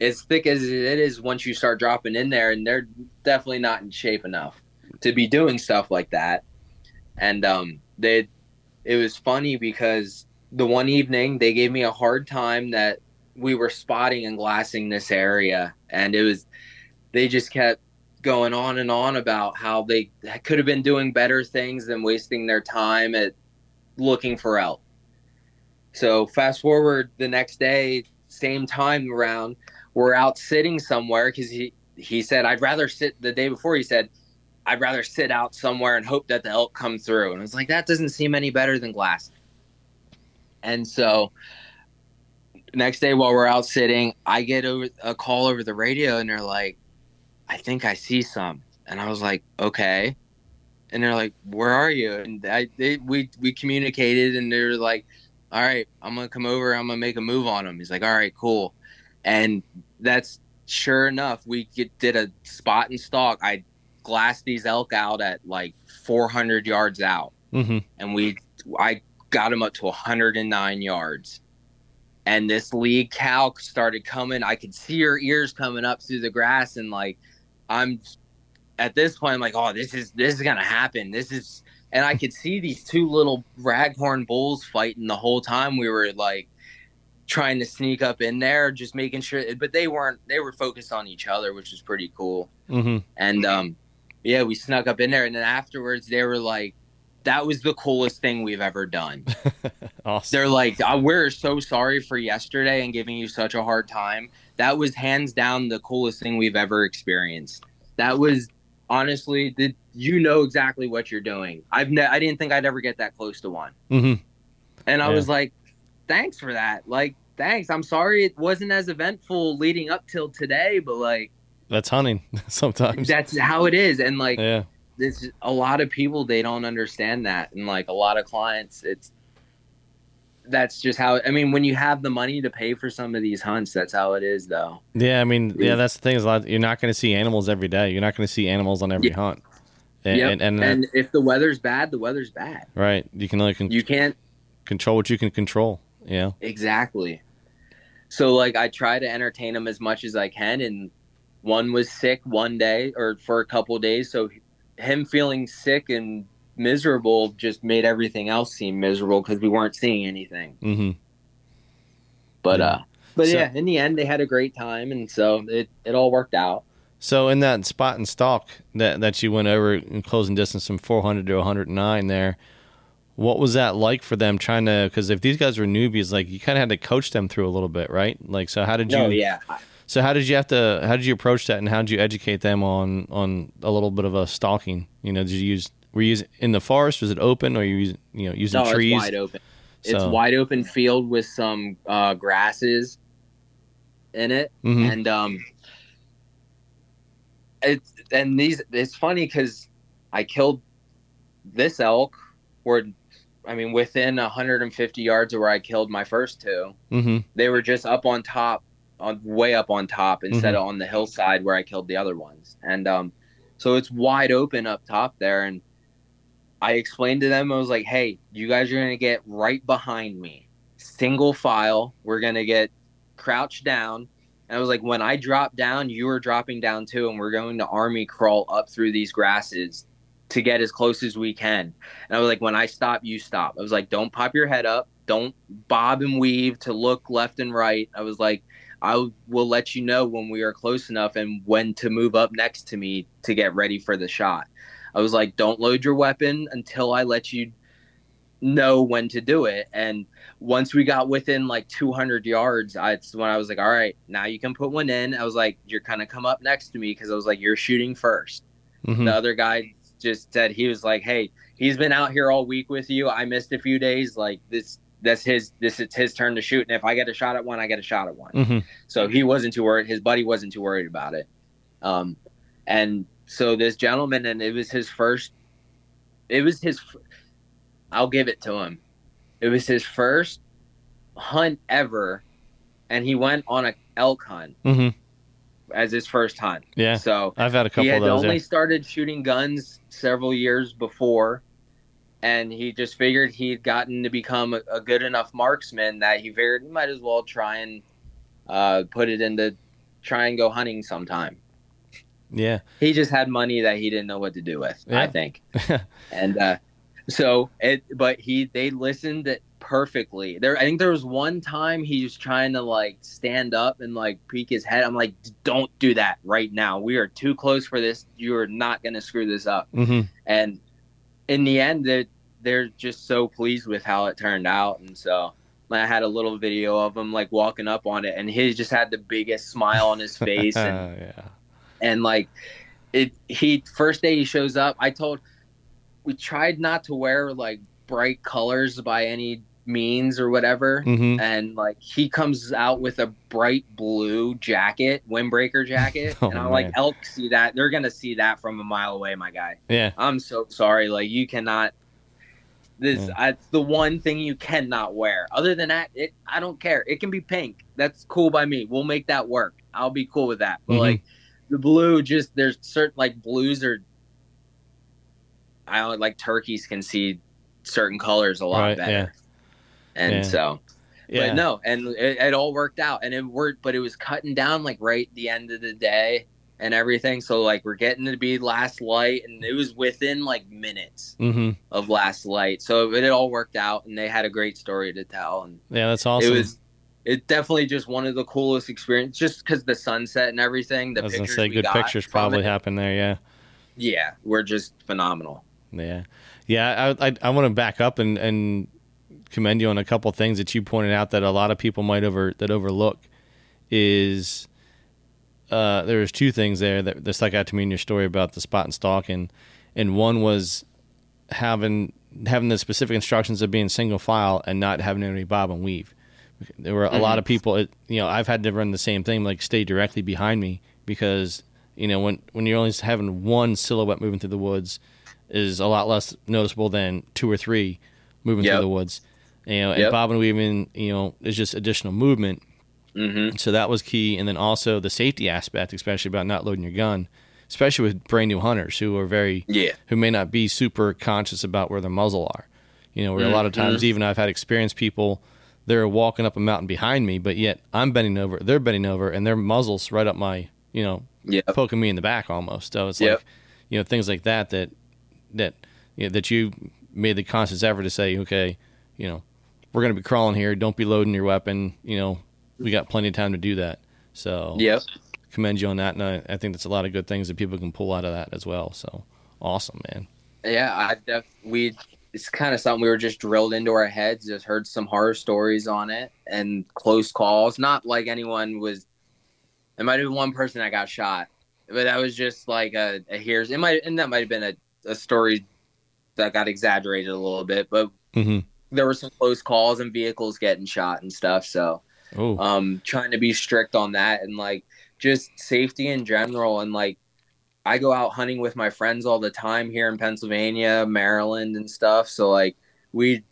as thick as it is once you start dropping in there, and they're definitely not in shape enough to be doing stuff like that. And um, they, it was funny because the one evening they gave me a hard time that we were spotting and glassing this area, and it was they just kept going on and on about how they could have been doing better things than wasting their time at looking for elk. So fast forward the next day, same time around, we're out sitting somewhere because he he said I'd rather sit the day before. He said I'd rather sit out somewhere and hope that the elk come through. And I was like, that doesn't seem any better than glass. And so next day while we're out sitting, I get over a call over the radio and they're like, I think I see some. And I was like, okay. And they're like, where are you? And I they we we communicated and they're like, all right, I'm gonna come over. I'm gonna make a move on him. He's like, all right, cool. And that's sure enough. We get, did a spot and stalk. I glassed these elk out at like 400 yards out, hmm and we I got him up to 109 yards. And this lead cow started coming. I could see her ears coming up through the grass, and like I'm at this point, I'm like, oh, this is this is gonna happen. This is, and I could see these two little raghorn bulls fighting the whole time. We were like trying to sneak up in there, just making sure, but they weren't. They were focused on each other, which was pretty cool. hmm And um, yeah, we snuck up in there, and then afterwards they were like, "That was the coolest thing we've ever done." awesome They're like, "Uh, "We're so sorry for yesterday and giving you such a hard time. That was hands down the coolest thing we've ever experienced. That was honestly, did you know exactly what you're doing? I've ne- I didn't think I'd ever get that close to one, hmm and I Yeah. was like, thanks for that. Like thanks. I'm sorry it wasn't as eventful leading up till today, but like that's hunting sometimes. That's how it is, and like yeah, there's a lot of people they don't understand that, and like a lot of clients, it's that's just how. I mean, when you have the money to pay for some of these hunts, that's how it is, though. Yeah, I mean, yeah, that's the thing is a lot. You're not going to see animals every day. You're not going to see animals on every Yeah. hunt. And, Yep. and, and, uh, and if the weather's bad, the weather's bad. right, you can only con- You can't control what you can control. Yeah. Exactly. So like I try to entertain them as much as I can and one was sick one day or for a couple of days so him feeling sick and miserable just made everything else seem miserable cuz we weren't seeing anything. Mm-hmm. But Yeah. uh but So- yeah, in the end they had a great time and so it it all worked out. So in that spot and stalk that that you went over in closing distance from 400 to 109 there, what was that like for them trying to? Because if these guys were newbies, like you kind of had to coach them through a little bit, right? Like, so how did you? No, yeah. So how did you have to? How did you approach that, and how did you educate them on on a little bit of a stalking? You know, did you use? Were you using in the forest? Was it open, or you use you know using No, trees? it's wide open. It's wide open field with some uh grasses in it. Mhm. and um it's and these it's funny because i killed this elk or i mean within 150 yards of where i killed my first two Mm-hmm. they were just up on top on way up on top instead of on the hillside where i killed the other ones and um so it's wide open up top there and i explained to them i was like hey you guys are gonna get right behind me single file we're gonna get crouched down and I was like, when I drop down, you are dropping down too, and we're going to army crawl up through these grasses to get as close as we can. And I was like, when I stop, you stop. I was like, don't pop your head up, don't bob and weave to look left and right. I was like, I will let you know when we are close enough and when to move up next to me to get ready for the shot. I was like, don't load your weapon until I let you know when to do it. And once we got within like 200 yards, I, it's when I was like, all right, now you can put one in. I was like, you're kind of come up next to me because I was like, you're shooting 1st Mm-hmm. The other guy just said, he was like, hey, he's been out here all week with you. I missed a few days. Like this, that's his, this is his turn to shoot. And if I get a shot at one, I get a shot at one. Mm-hmm. So he wasn't too worried. His buddy wasn't too worried about it. Um, and so this gentleman, and it was his first, it was his, I'll give it to him. It was his first hunt ever. And he went on a elk hunt Mm-hmm. as his first hunt. Yeah, So I've had a couple he had of those. only yeah. started shooting guns several years before. And he just figured he'd gotten to become a, a good enough marksman that he figured he might as well try and uh, put it into try and go hunting sometime. Yeah. He just had money that he didn't know what to do with, Yeah. I think. and uh, so it, but he they listened it perfectly. There, I think there was one time he was trying to like stand up and like peek his head. I'm like, don't do that right now. We are too close for this. You are not going to screw this up. mm-hmm. And in the end, they're they're just so pleased with how it turned out. And so I had a little video of him like walking up on it, and he just had the biggest smile on his face and yeah. and like it he first day he shows up i told we tried not to wear like bright colors by any means or whatever Mm-hmm. and like he comes out with a bright blue jacket windbreaker jacket Oh, and i'm like man. elk see that they're gonna see that from a mile away my guy Yeah. i'm so sorry like you cannot this Yeah. that's the one thing you cannot wear other than that it i don't care it can be pink that's cool by me we'll make that work i'll be cool with that but Mhm. like the blue just there's certain like blues are i don't like turkeys can see certain colors a lot Right, better yeah. And Yeah. so Yeah. but no and it, it all worked out and it worked but it was cutting down like right at the end of the day and everything so like we're getting to be last light and it was within like minutes Mm-hmm. of last light so it, all worked out and they had a great story to tell and Yeah, that's awesome. it was it definitely just one of the coolest experience just because the sunset and everything the I was gonna say good pictures probably happened there. Yeah. yeah we're just phenomenal Yeah, yeah. I I, I want to back up and and commend you on a couple things that you pointed out that a lot of people might over that overlook. Is uh, there was two things there that, that stuck out to me in your story about the spot and stalk, and and one was having having the specific instructions of being single file and not having any bob and weave, There were a lot of people. It, you know, I've had to run the same thing, like stay directly behind me because you know when when you're only having one silhouette moving through the woods is a lot less noticeable than two or three moving Yep. through the woods. You know, and Yep. bobbing and weaving, you know, is just additional movement. Mm-hmm. So that was key, and then also the safety aspect, especially about not loading your gun, especially with brand new hunters who are very Yeah. who may not be super conscious about where their muzzle are. You know, where a lot of times, even I've had experienced people, they're walking up a mountain behind me, but yet I'm bending over, they're bending over, and their muzzle's right up my, you know, Yeah. poking me in the back almost. So it's Yep. like, you know, things like that that that you know, that you made the conscious effort to say, okay, you know, we're going to be crawling here. Don't be loading your weapon. You know, we got plenty of time to do that. So Yep. commend you on that, and I, I think that's a lot of good things that people can pull out of that as well. So awesome, man. Yeah, I def we it's kind of something we were just drilled into our heads. Just heard some horror stories on it and close calls. Not like anyone was. It might have been one person that got shot, but that was just like a, a here's. It might and that might have been a, a story that got exaggerated a little bit, but Mm-hmm. There were some close calls and vehicles getting shot and stuff. So Oh, um trying to be strict on that and like just safety in general and like I go out hunting with my friends all the time here in Pennsylvania, Maryland and stuff. So like we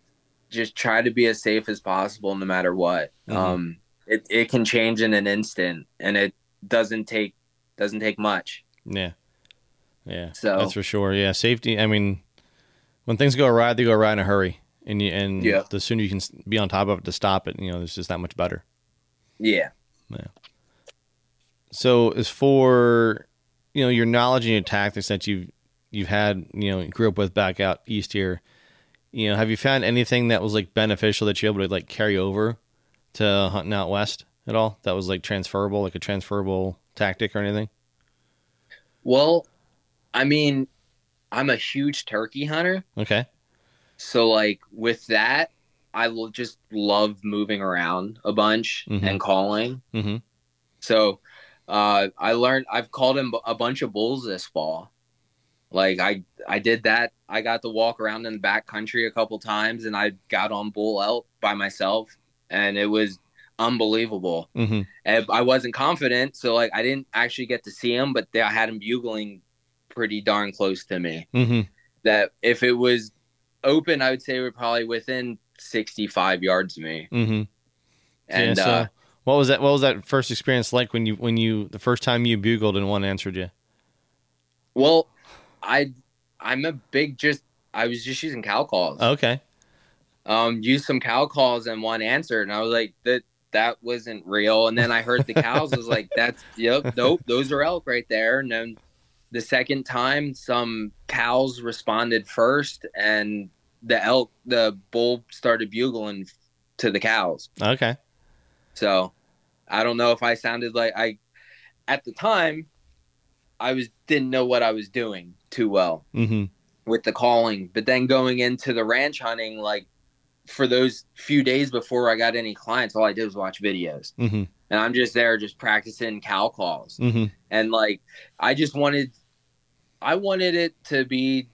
just try to be as safe as possible no matter what. Mhm. Um it, it can change in an instant and it doesn't take doesn't take much. yeah, yeah. So- that's for sure. Yeah, safety. I mean, when things go awry, they go awry in a hurry, and you and Yeah. the sooner you can be on top of it to stop it, you know, it's just that much better. Yeah. So as for you know your knowledge and your tactics that you've you've had, you know, grew up with back out east here, you know, have you found anything that was like beneficial that you're able to like carry over to hunting out west at all? That was like transferable, like a transferable tactic or anything? Well, I mean, I'm a huge turkey hunter. Okay. So like with that, I will just love moving around a bunch Mhm. and calling. Mm-hmm. So uh, I learned I've called him a bunch of bulls this fall. Like I I did that. I got to walk around in the back country a couple times, and I got on bull elk by myself, and it was unbelievable. Mm-hmm. And I wasn't confident, so like I didn't actually get to see him, but they, I had him bugling pretty darn close to me Mm-hmm. that if it was open, I would say we're probably within 65 yards of me. Mm-hmm. And yeah, so uh, what was that? What was that first experience like when you when you the first time you bugled and one answered you? well, I I'm a big just I was just using cow calls. Okay. Um, used some cow calls and one answered, and I was like that that wasn't real. And then I heard the cows. I was like, that's yep, nope, those are elk right there. And then the second time, some cows responded first, and the elk, the bull started bugling to the cows. Okay. So I don't know if I sounded like I at the time I was didn't know what I was doing too well Mm-hmm. with the calling. But then going into the ranch hunting, like for those few days before I got any clients, all I did was watch videos. Mm-hmm. And I'm just there just practicing cow calls. Mm-hmm. And like I just wanted I wanted it to be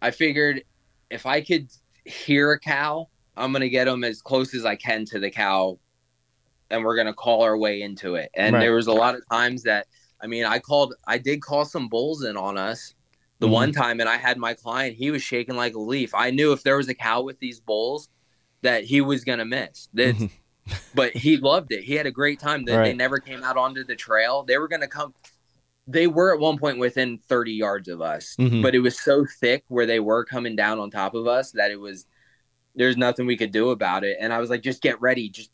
I figured if I could hear a cow, I'm gonna get them as close as I can to the cow, and we're gonna call our way into it. And Right. there was a lot of times that I mean, I called, I did call some bulls in on us the Mhm. one time, and I had my client, he was shaking like a leaf. I knew if there was a cow with these bulls, that he was gonna miss. That, Mhm. but he loved it. He had a great time. That they never came out onto the trail. They were gonna come. They were at one point within 30 yards of us, Mhm. but it was so thick where they were coming down on top of us that it was there's nothing we could do about it. And I was like, just get ready, just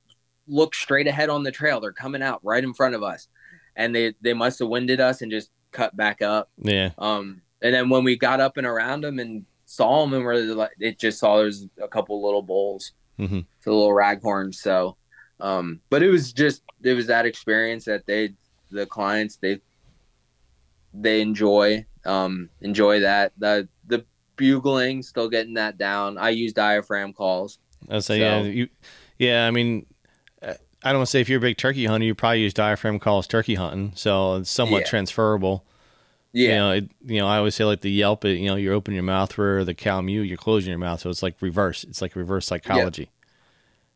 look straight ahead on the trail. They're coming out right in front of us, and they they must have winded us and just cut back up. Yeah. Um, and then when we got up and around them and saw them, and we're like, it just saw there's a couple little bulls, Mhm. the little raghorns. So, um, but it was just it was that experience that they the clients they they enjoy um enjoy that the the bugling still getting that down. I use diaphragm calls. I say yeah. You. Yeah. I mean. uh, I don't want to say if you're a big turkey hunter, you probably use diaphragm calls turkey hunting, so it's somewhat Yeah. transferable. Yeah, You know, it, you know, I always say like the yelp, it, you know, you're opening your mouth where the cow mew, you're closing your mouth, so it's like reverse. It's like reverse psychology.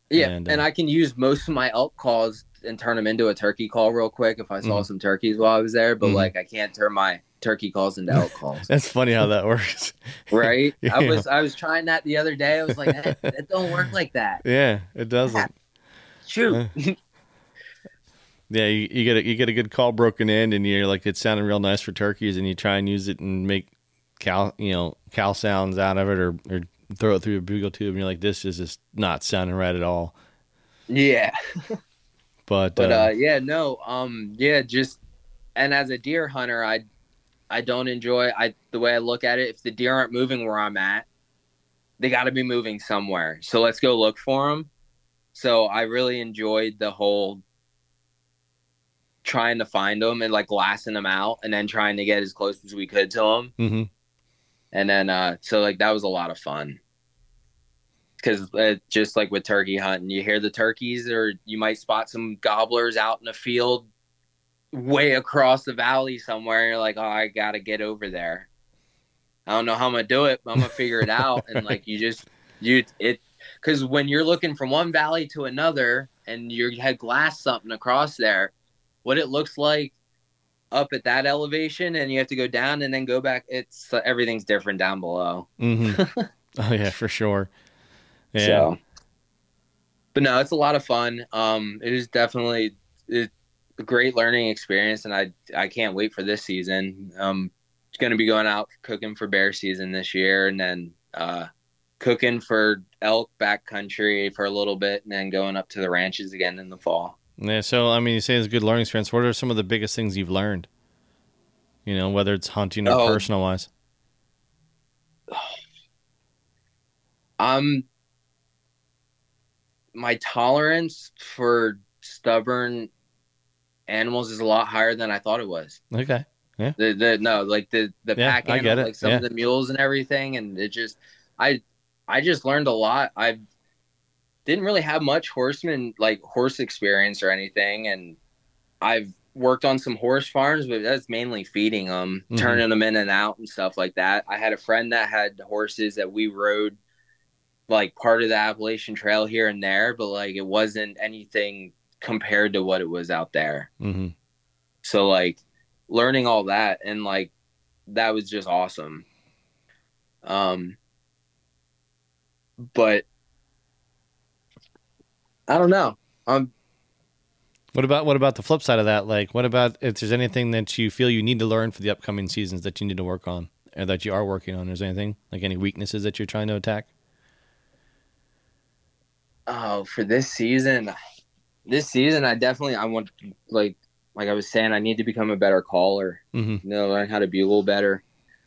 Yeah, And, and, uh, I can use most of my elk calls and turn them into a turkey call real quick if I saw Mhm. some turkeys while I was there. But Mhm. like, I can't turn my turkey calls into elk calls, That's funny how that works. right? I was I was trying that the other day. I was like, that, that don't work like that. Yeah, it doesn't. Shoot. Yeah, you, you get a, you get a good call broken in, and you're like, it sounded real nice for turkeys, and you try and use it and make cow, you know, cow sounds out of it, or or throw it through a bugle tube, and you're like, this is just not sounding right at all. yeah. But, But uh, uh, yeah, no, um, yeah, just and as a deer hunter, I I don't enjoy I the way I look at it. If the deer aren't moving where I'm at, they got to be moving somewhere. So let's go look for them. So I really enjoyed the whole trying to find them and like glassing them out, and then trying to get as close as we could to them. Mm-hmm. And then uh, so like that was a lot of fun. Because uh, just like with turkey hunting, you hear the turkeys, or you might spot some gobblers out in a field way across the valley somewhere. And you're like, oh, I gotta get over there. I don't know how I'm gonna do it, but I'm gonna figure it out. And like you just you it because when you're looking from one valley to another, and you had glass something across there, what it looks like up at that elevation, and you have to go down and then go back. It's everything's different down below. Mhm. oh yeah, for sure. Yeah. So, but no, it's a lot of fun. Um, it is definitely it, a great learning experience, and I I can't wait for this season. Um, it's going to be going out cooking for bear season this year, and then uh, cooking for elk backcountry for a little bit, and then going up to the ranches again in the fall. Yeah. So I mean, you say it's a good learning experience. What are some of the biggest things you've learned? You know, whether it's hunting or Oh. personal wise. Um, my tolerance for stubborn animals is a lot higher than I thought it was. Okay. Yeah. the the no like the the Yeah, pack I get it. like some Yeah. of the mules and everything and it just i i just learned a lot i didn't really have much horseman like horse experience or anything and i've worked on some horse farms but that's mainly feeding them Mhm. turning them in and out and stuff like that i had a friend that had horses that we rode like part of the appalachian trail here and there but like it wasn't anything compared to what it was out there Mm-hmm. so like learning all that and like that was just awesome. Um but I don't know. Um What about what about the flip side of that? Like, what about if there's anything that you feel you need to learn for the upcoming seasons that you need to work on, or that you are working on? Is there anything like any weaknesses that you're trying to attack? Oh for this season this season I definitely I want like like I was saying I need to become a better caller. Mm-hmm. You know, learn how to bugle better.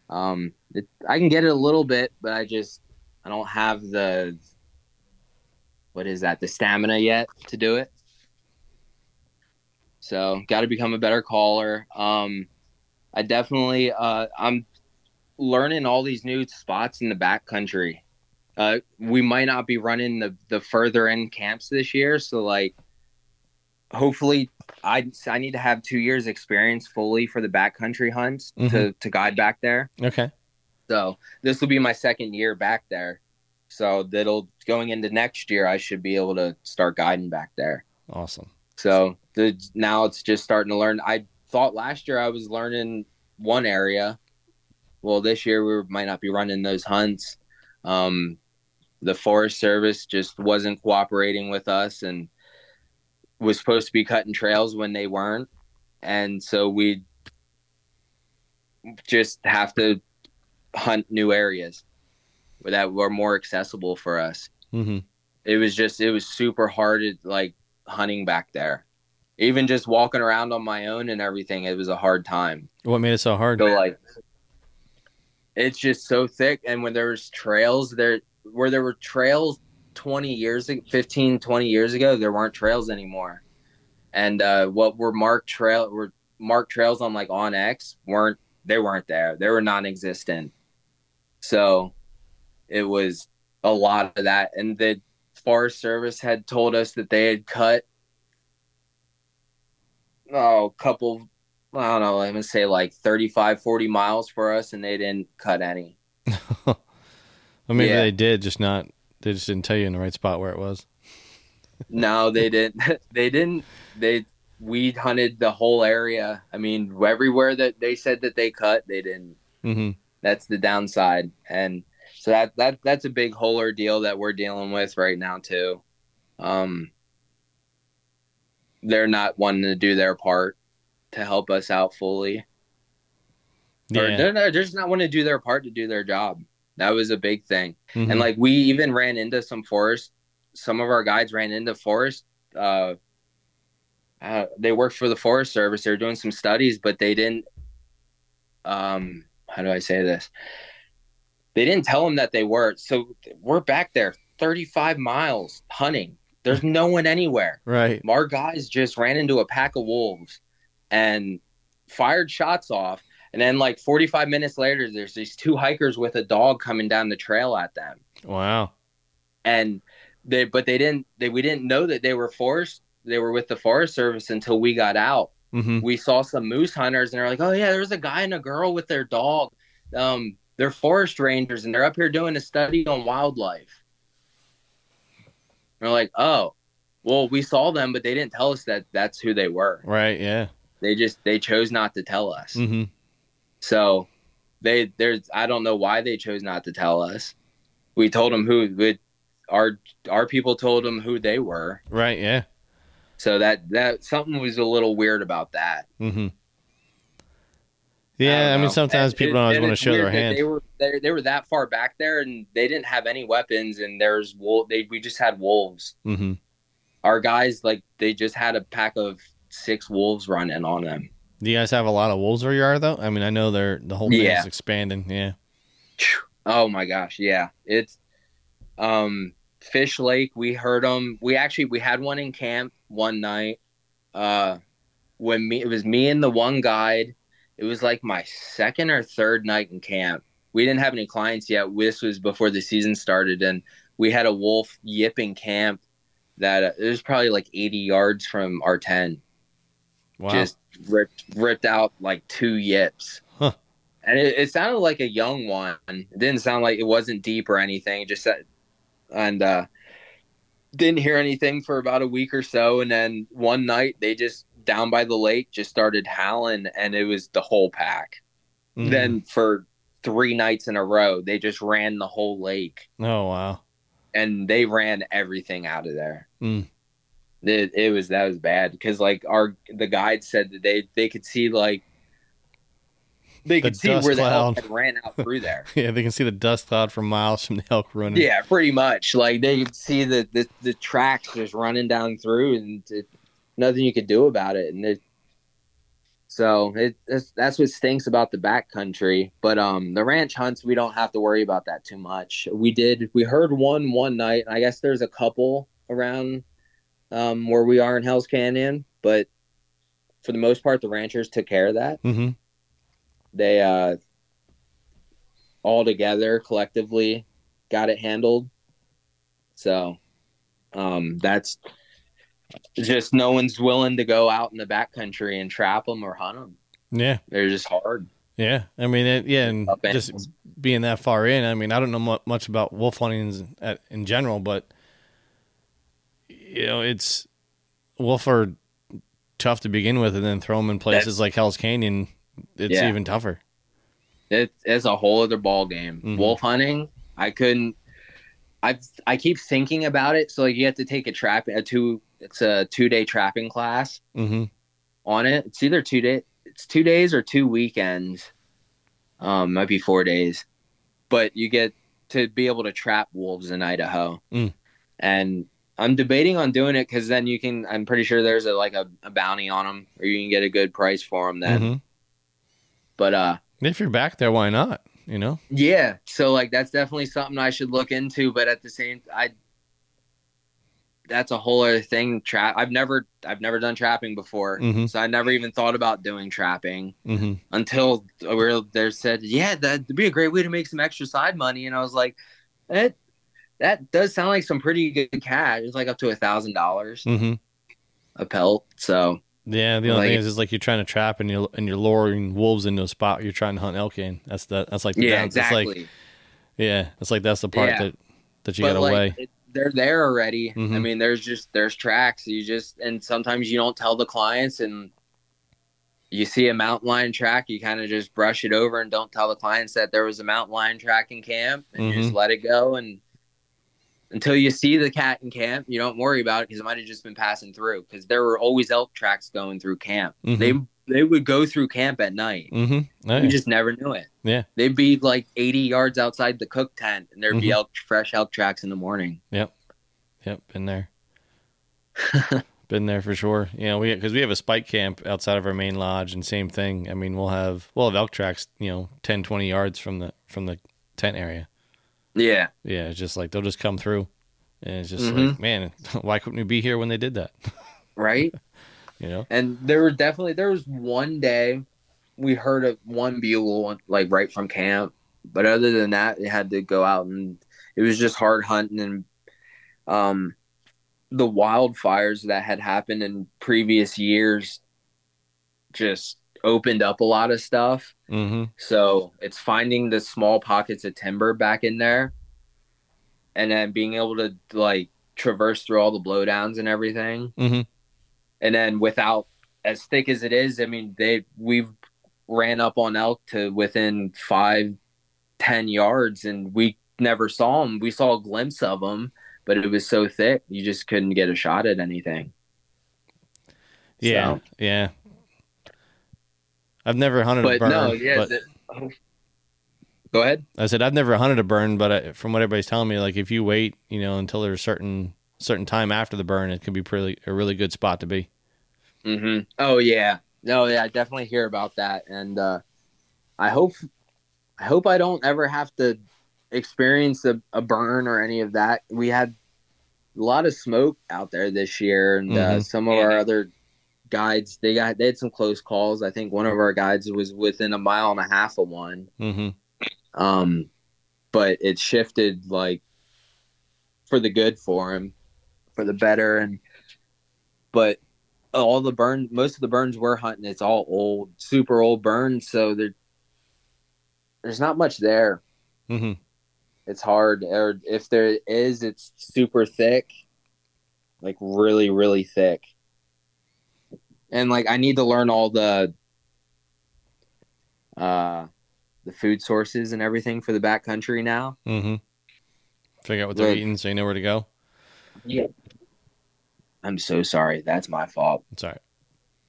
Um it, I can get it a little bit, but I just I don't have the what is that? The stamina yet to do it. So, got to become a better caller. Um I definitely uh I'm learning all these new spots in the back country. Uh we might not be running the the further end camps this year, so like hopefully I I need to have 2 years experience fully for the backcountry hunts to to guide back there. Okay. So this will be my second year back there. So that'll going into next year, I should be able to start guiding back there. Awesome. So the now it's just starting to learn. I thought last year I was learning one area. Well, this year we might not be running those hunts. Um, the Forest Service just wasn't cooperating with us and was supposed to be cutting trails when they weren't, and so we just have to hunt new areas that were more accessible for us. Mm-hmm. It was just it was super hard at, like hunting back there. Even just walking around on my own and everything, it was a hard time. What made it so hard? So like it's just so thick and when there's trails there where there were trails 20 years ag- 15 20 years ago there weren't trails anymore. And uh what were marked trail were marked trails on like onX weren't they weren't there. They were non-existent. So it was a lot of that. And the forest service had told us that they had cut oh a couple i don't know i'm gonna say like 35 40 miles for us and they didn't cut any well, maybe Yeah. they did, just not. They just didn't tell you in the right spot where it was. no, they didn't. They didn't. They we hunted the whole area. I mean, everywhere that they said that they cut, they didn't. Mm-hmm. That's the downside, and so that that that's a big whole ordeal that we're dealing with right now too. Um, they're not wanting to do their part to help us out fully. Or Yeah. they're, not, they're just not wanting to do their part to do their job. That was a big thing. Mhm. And like we even ran into some forest. Some of our guides ran into forest. Uh, uh, they worked for the Forest Service. They were doing some studies, but they didn't. Um, how do I say this? They didn't tell them that they were. So we're back there, thirty-five miles hunting. There's no one anywhere. right. Our guys just ran into a pack of wolves and fired shots off. And then, like 45 minutes later, there's these two hikers with a dog coming down the trail at them. Wow. And they, but they didn't, they, we didn't know that they were forced. They were with the Forest Service until we got out. Mm-hmm. We saw some moose hunters and they're like, oh, yeah, there was a guy and a girl with their dog. Um, they're forest rangers and they're up here doing a study on wildlife. We're like, oh, well, we saw them, but they didn't tell us that that's who they were. Right. Yeah. They just they chose not to tell us. Mm-hmm. So they there's I don't know why they chose not to tell us. We told them who we, our our people told them who they were. Right. Yeah. So that that something was a little weird about that. Mm-hmm. Yeah. I, don't mean, sometimes And people it- don't always want to show their hand. They were they, they were that far back there and they didn't have any weapons and there's wolf they we just had wolves. Mm-hmm. Our guys like they just had a pack of six wolves running on them. Do you guys have a lot of wolves where you are, though? I mean, I know they're the whole thing Yeah. is expanding. Yeah. Oh my gosh, yeah. It's um Fish Lake, we heard them. We actually we had one in camp one night. Uh when me it was me and the one guide. It was like my second or third night in camp. We didn't have any clients yet. This was before the season started and we had a wolf yipping camp that uh, it was probably like 80 yards from our tent Wow. just ripped ripped out like two yips. Huh. And it, it sounded like a young one. It didn't sound like it wasn't deep or anything. Just said, and uh, didn't hear anything for about a week or so. And then one night they just down by the lake just started howling, and it was the whole pack. Mhm. Then for three nights in a row, they just ran the whole lake, Oh wow. and they ran everything out of there. Mm. It, it was that was bad because like our the guide said that they they could see like they The could see where the elk had ran out through there. Yeah, they can see the dust cloud from miles from the elk running. yeah, pretty much. Like they could see the the, the tracks just running down through, and it, nothing you could do about it. And it, so it that's, that's what stinks about the backcountry. But um, the ranch hunts we don't have to worry about that too much. We did we heard one one night. I guess there's a couple around um where we are in Hells Canyon, but for the most part, the ranchers took care of that Mm-hmm. they uh all together collectively got it handled so um that's just no one's willing to go out in the backcountry and trap them or hunt them Yeah. they're just hard Yeah. I mean, it, yeah, and just being that far in, I mean, I don't know mu- much about wolf hunting at- in general, but you know, it's wolf are tough to begin with, and then throw them in places That's- like Hells Canyon, it's Yeah. even tougher. it, it's a whole other ball game Mhm. wolf hunting i couldn't i i keep thinking about it so like you have to take a trap a two it's a two day trapping class Mm-hmm. on it. It's either two day, it's two days or two weekends. Um, might be four days, but you get to be able to trap wolves in Idaho. Mm. And I'm debating on doing it because then you can. I'm pretty sure there's a like a, a bounty on them, or you can get a good price for them then. hmm But uh, If you're back there, why not? You know? yeah. So like that's definitely something I should look into. But at the same, I that's a whole other thing. Trap. I've never I've never done trapping before, Mhm. so I never even thought about doing trapping. Mm-hmm. until where they said, "Yeah, that'd be a great way to make some extra side money." And I was like, "That that does sound like some pretty good cash. It's like up to a thousand dollars Mm-hmm. a pelt." So Yeah. The only Like- thing is, is like you're trying to trap and you're and you're luring wolves into a spot you're trying to hunt elk in. That's the that's like the yeah, down- exactly. like yeah, it's like that's the part Yeah. that that you gotta like weigh. it, they're there already. I Mhm. mean, there's just there's tracks. You just and sometimes you don't tell the clients, and you see a mountain lion track, you kind of just brush it over and don't tell the clients that there was a mountain lion track in camp, and you just Mm-hmm. let it go. And until you see the cat in camp, you don't worry about it because it might have just been passing through. Because there were always elk tracks going through camp. Mhm. They they would go through camp at night. Mm-hmm. Oh, You just never knew it. Yeah. They'd be like 80 yards outside the cook tent, and there'd be Mhm. elk, fresh elk tracks in the morning. Yep, yep, been there. been there for sure. You know, we because we have a spike camp outside of our main lodge, and same thing. I mean, we'll have we'll have elk tracks, you know, 10, 20 yards from the from the tent area. Yeah. Yeah, it's just like they'll just come through, and it's just Mhm. like, man, why couldn't we be here when they did that? Right. You know? and there were definitely there was one day we heard of one bugle like right from camp, but other than that, it had to go out and it was just hard hunting and um the wildfires that had happened in previous years just opened up a lot of stuff. Mm-hmm. So it's finding the small pockets of timber back in there and then being able to like traverse through all the blowdowns and everything. Mm-hmm. And then without as thick as it is, I mean, they we've ran up on elk to within five, ten yards and we never saw them. We saw a glimpse of them, but it was so thick you just couldn't get a shot at anything. Yeah, So- yeah. I've never hunted a but burn. no, yeah. but the- go ahead. I said I've never hunted a burn, but I, from what everybody's telling me, like if you wait, you know, until there's a certain certain time after the burn, it can be pretty a really good spot to be. Mm-hmm. Oh yeah, no, yeah, I definitely hear about that, and uh, I hope, I hope I don't ever have to experience a, a burn or any of that. We had a lot of smoke out there this year, and uh, Mhm. some of our other guides they got they had some close calls. I think one of our guides was within a mile and a half of one, Mm-hmm. um, but it shifted like for the good for him, for the better, and but all the burn, most of the burns we're hunting, it's all old, super old burns, so there, there's not much there. Mm-hmm. It's hard, or if there is, it's super thick, like really, really thick. And like, I need to learn all the, uh, the food sources and everything for the backcountry now. Mm-hmm. Figure out what they're Like- eating so you know where to go. Yeah. I'm so sorry. That's my fault. It's all right.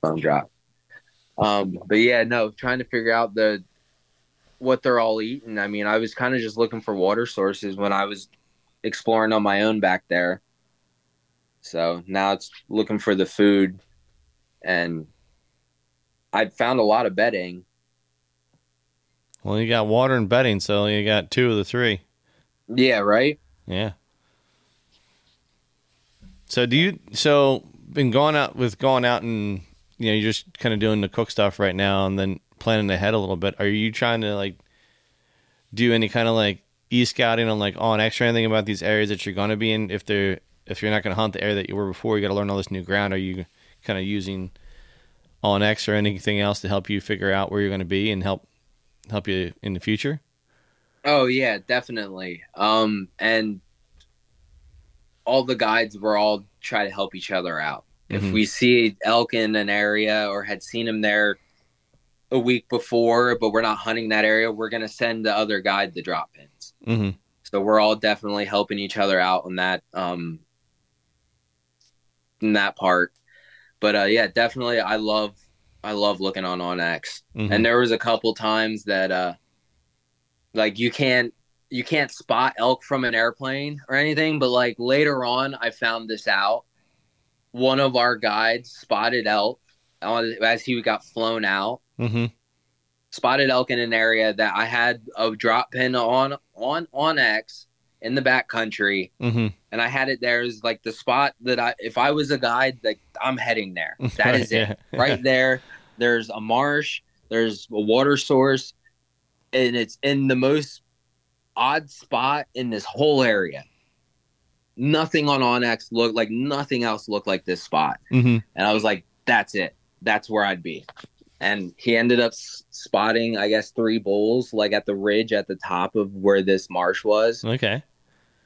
Phone drop. Um, but yeah, no, trying to figure out the what they're all eating. I mean, I was kind of just looking for water sources when I was exploring on my own back there. So now it's looking for the food, and I found a lot of bedding. Well, you got water and bedding, so you got two of the three. Yeah, right. Yeah. So do you? So been going out with going out and you know you're just kind of doing the cook stuff right now, and then planning ahead a little bit. Are you trying to like do any kind of like e scouting on like onX or anything about these areas that you're going to be in? If they're if you're not going to hunt the area that you were before, you got to learn all this new ground. Are you kind of using onX or anything else to help you figure out where you're going to be and help help you in the future? Oh yeah, definitely. Um, and all the guides were all try to help each other out. If Mhm. we see elk in an area or had seen him there a week before, but we're not hunting that area, we're gonna send the other guide the drop pins. Mm-hmm. So we're all definitely helping each other out on that um in that part. But uh yeah, definitely I love I love looking on onX. Mhm. And there was a couple times that uh like you can't you can't spot elk from an airplane or anything, but like later on I found this out. One of our guides spotted elk on as he got flown out Mm-hmm. spotted elk in an area that I had a drop pin on on onX in the back country, Mm-hmm. and I had it there as like the spot that I if I was a guide, like I'm heading there. That is it, right there. There's a marsh, there's a water source, and it's in the most odd spot in this whole area. Nothing on onX looked like nothing else looked like this spot. Mm-hmm. And I was like, that's it. That's where I'd be. And he ended up spotting, I guess, three bulls like at the ridge at the top of where this marsh was. Okay.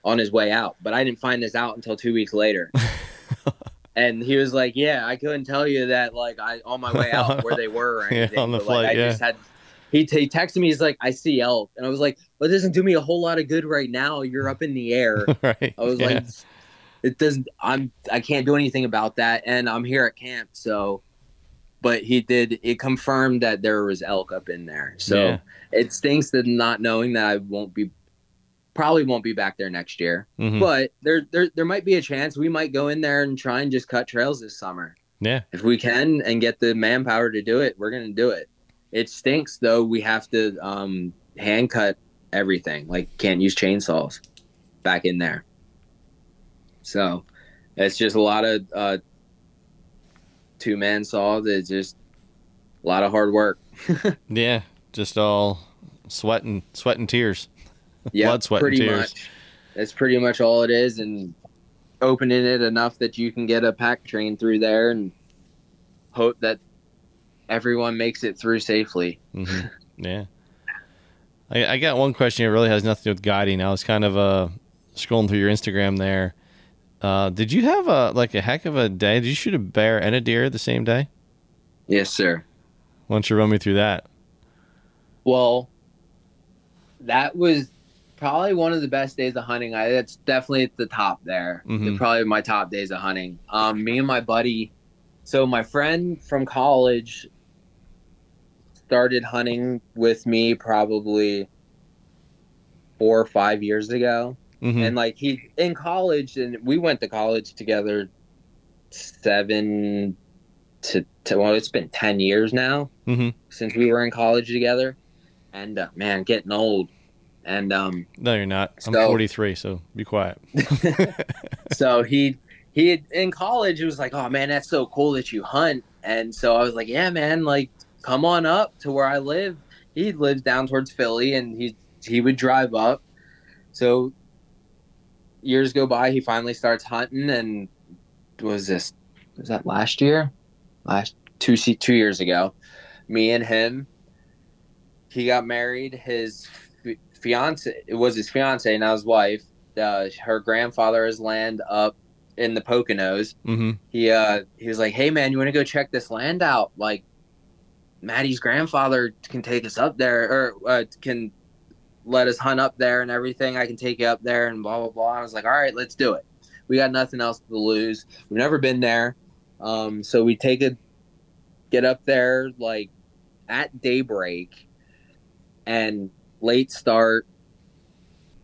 on his way out, but I didn't find this out until two weeks later. and he was like, "Yeah, I couldn't tell you that like I on my way out where they were or anything. Yeah, on the but, flight, like, I just had." He, t- he texted me. He's like, "I see elk," and I was like, "Well, it doesn't do me a whole lot of good right now. You're up in the air." right. I was yeah. like, "It doesn't. I'm. I can't do anything about that, and I'm here at camp." So, but he did. It confirmed that there was elk up in there. So Yeah. it stinks that not knowing that I won't be, probably won't be back there next year. Mhm. But there, there, there might be a chance we might go in there and try and just cut trails this summer. yeah. If we can and get the manpower to do it, we're gonna do it. It stinks though. We have to um, hand cut everything. Like can't use chainsaws back in there. So it's just a lot of uh, two man saws. It's just a lot of hard work. Yeah. Just all sweat and sweat and tears. Yeah, Blood, sweat, and pretty tears. much. That's pretty much all it is, and opening it enough that you can get a pack train through there, and hope that everyone makes it through safely. hmm Yeah. I, I got one question. It really has nothing to do with guiding. I was kind of uh, scrolling through your Instagram there. Uh, did you have a like a heck of a day? Did you shoot a bear and a deer the same day? Yes, sir. Why don't you run me through that? Well, that was probably one of the best days of hunting. I that's definitely at the top there. Mhm. Probably my top days of hunting. Um, me and my buddy, so my friend from college started hunting with me probably four or five years ago. Hmm And like he in college, and we went to college together seven to, to well, it's been ten years now hmm since we were in college together, and uh, man, getting old. And um, No, you're not. I'm So- 43, so be quiet. so he he had, in college he was like, "Oh man, that's so cool that you hunt." And so I was like, "Yeah, man, like come on up to where I live." He lives down towards Philly, and he he would drive up. So years go by, he finally starts hunting, and was this was that last year? Last two two years ago, me and him. He got married. His fi- fiance it was his fiance, now his wife uh, her grandfather has land up in the Poconos. hmm He uh he was like, "Hey man, you want to go check this land out? Like, Maddie's grandfather can take us up there, or uh, can let us hunt up there and everything. I can take you up there and blah blah blah." I was like, "All right, let's do it. We got nothing else to lose. We've never been there, um, so we take a get up there like at daybreak and late start.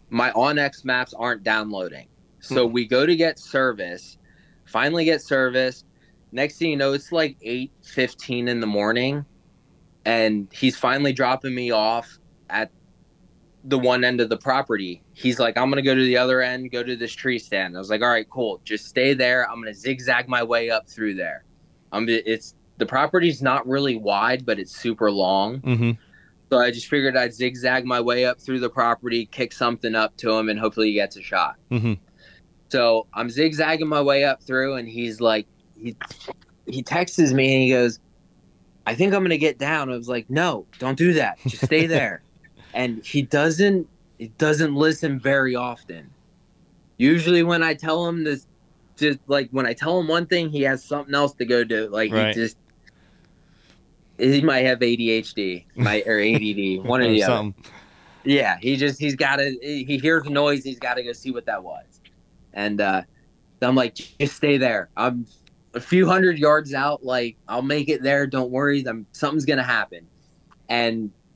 My onX maps aren't downloading. So we go to get service, finally get service. Next thing you know, it's like eight fifteen in the morning, and he's finally dropping me off at the one end of the property. He's like, "I'm gonna go to the other end, go to this tree stand." I was like, "All right, cool. Just stay there. I'm gonna zigzag my way up through there." I'm. It's the property's not really wide, but it's super long. hmm So I just figured I'd zigzag my way up through the property, kick something up to him, and hopefully he gets a shot. hmm So I'm zigzagging my way up through, and he's like, he he texts me and he goes, "I think I'm gonna get down." I was like, "No, don't do that. Just stay there." And he doesn't he doesn't listen very often. Usually, when I tell him this, just like when I tell him one thing, he has something else to go do. Like Right. he just he might have ADHD, might or ADD, one or the other. Yeah, he just he's got to he hears the noise, he's got to go see what that was. And uh I'm like, just stay there. I'm a few hundred yards out. Like I'll make it there. Don't worry. I'm, something's gonna happen. And a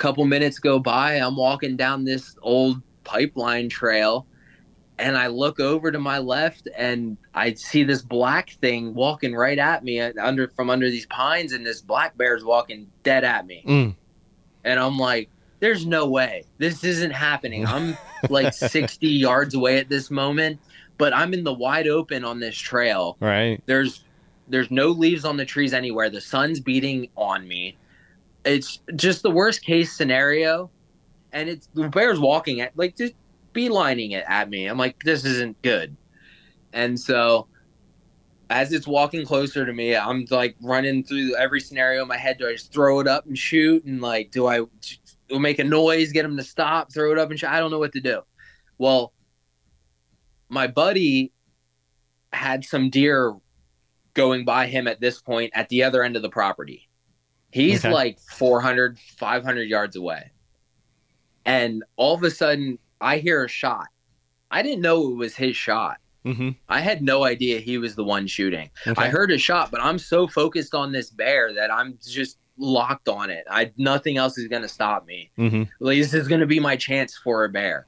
couple minutes go by. I'm walking down this old pipeline trail, and I look over to my left, and I see this black thing walking right at me uh, under from under these pines, and this black bear's walking dead at me Mm. and I'm like, there's no way this isn't happening. I'm like 60 yards away at this moment, but I'm in the wide open on this trail. Right. There's there's no leaves on the trees anywhere. The sun's beating on me. It's just the worst case scenario, and it's the bear's walking at like just beelining it at me. I'm like, this isn't good, and so. As it's walking closer to me, I'm like running through every scenario in my head. Do I just throw it up and shoot? And like, do I make a noise, get him to stop, throw it up and shoot? I don't know what to do. Well, my buddy had some deer going by him at this point at the other end of the property. He's Okay. like 400, 500 yards away. And all of a sudden, I hear a shot. I didn't know it was his shot. Mm-hmm. I had no idea he was the one shooting. Okay. I heard a shot, but I'm so focused on this bear that I'm just locked on it. I nothing else is going to stop me Mm-hmm. like this is going to be my chance for a bear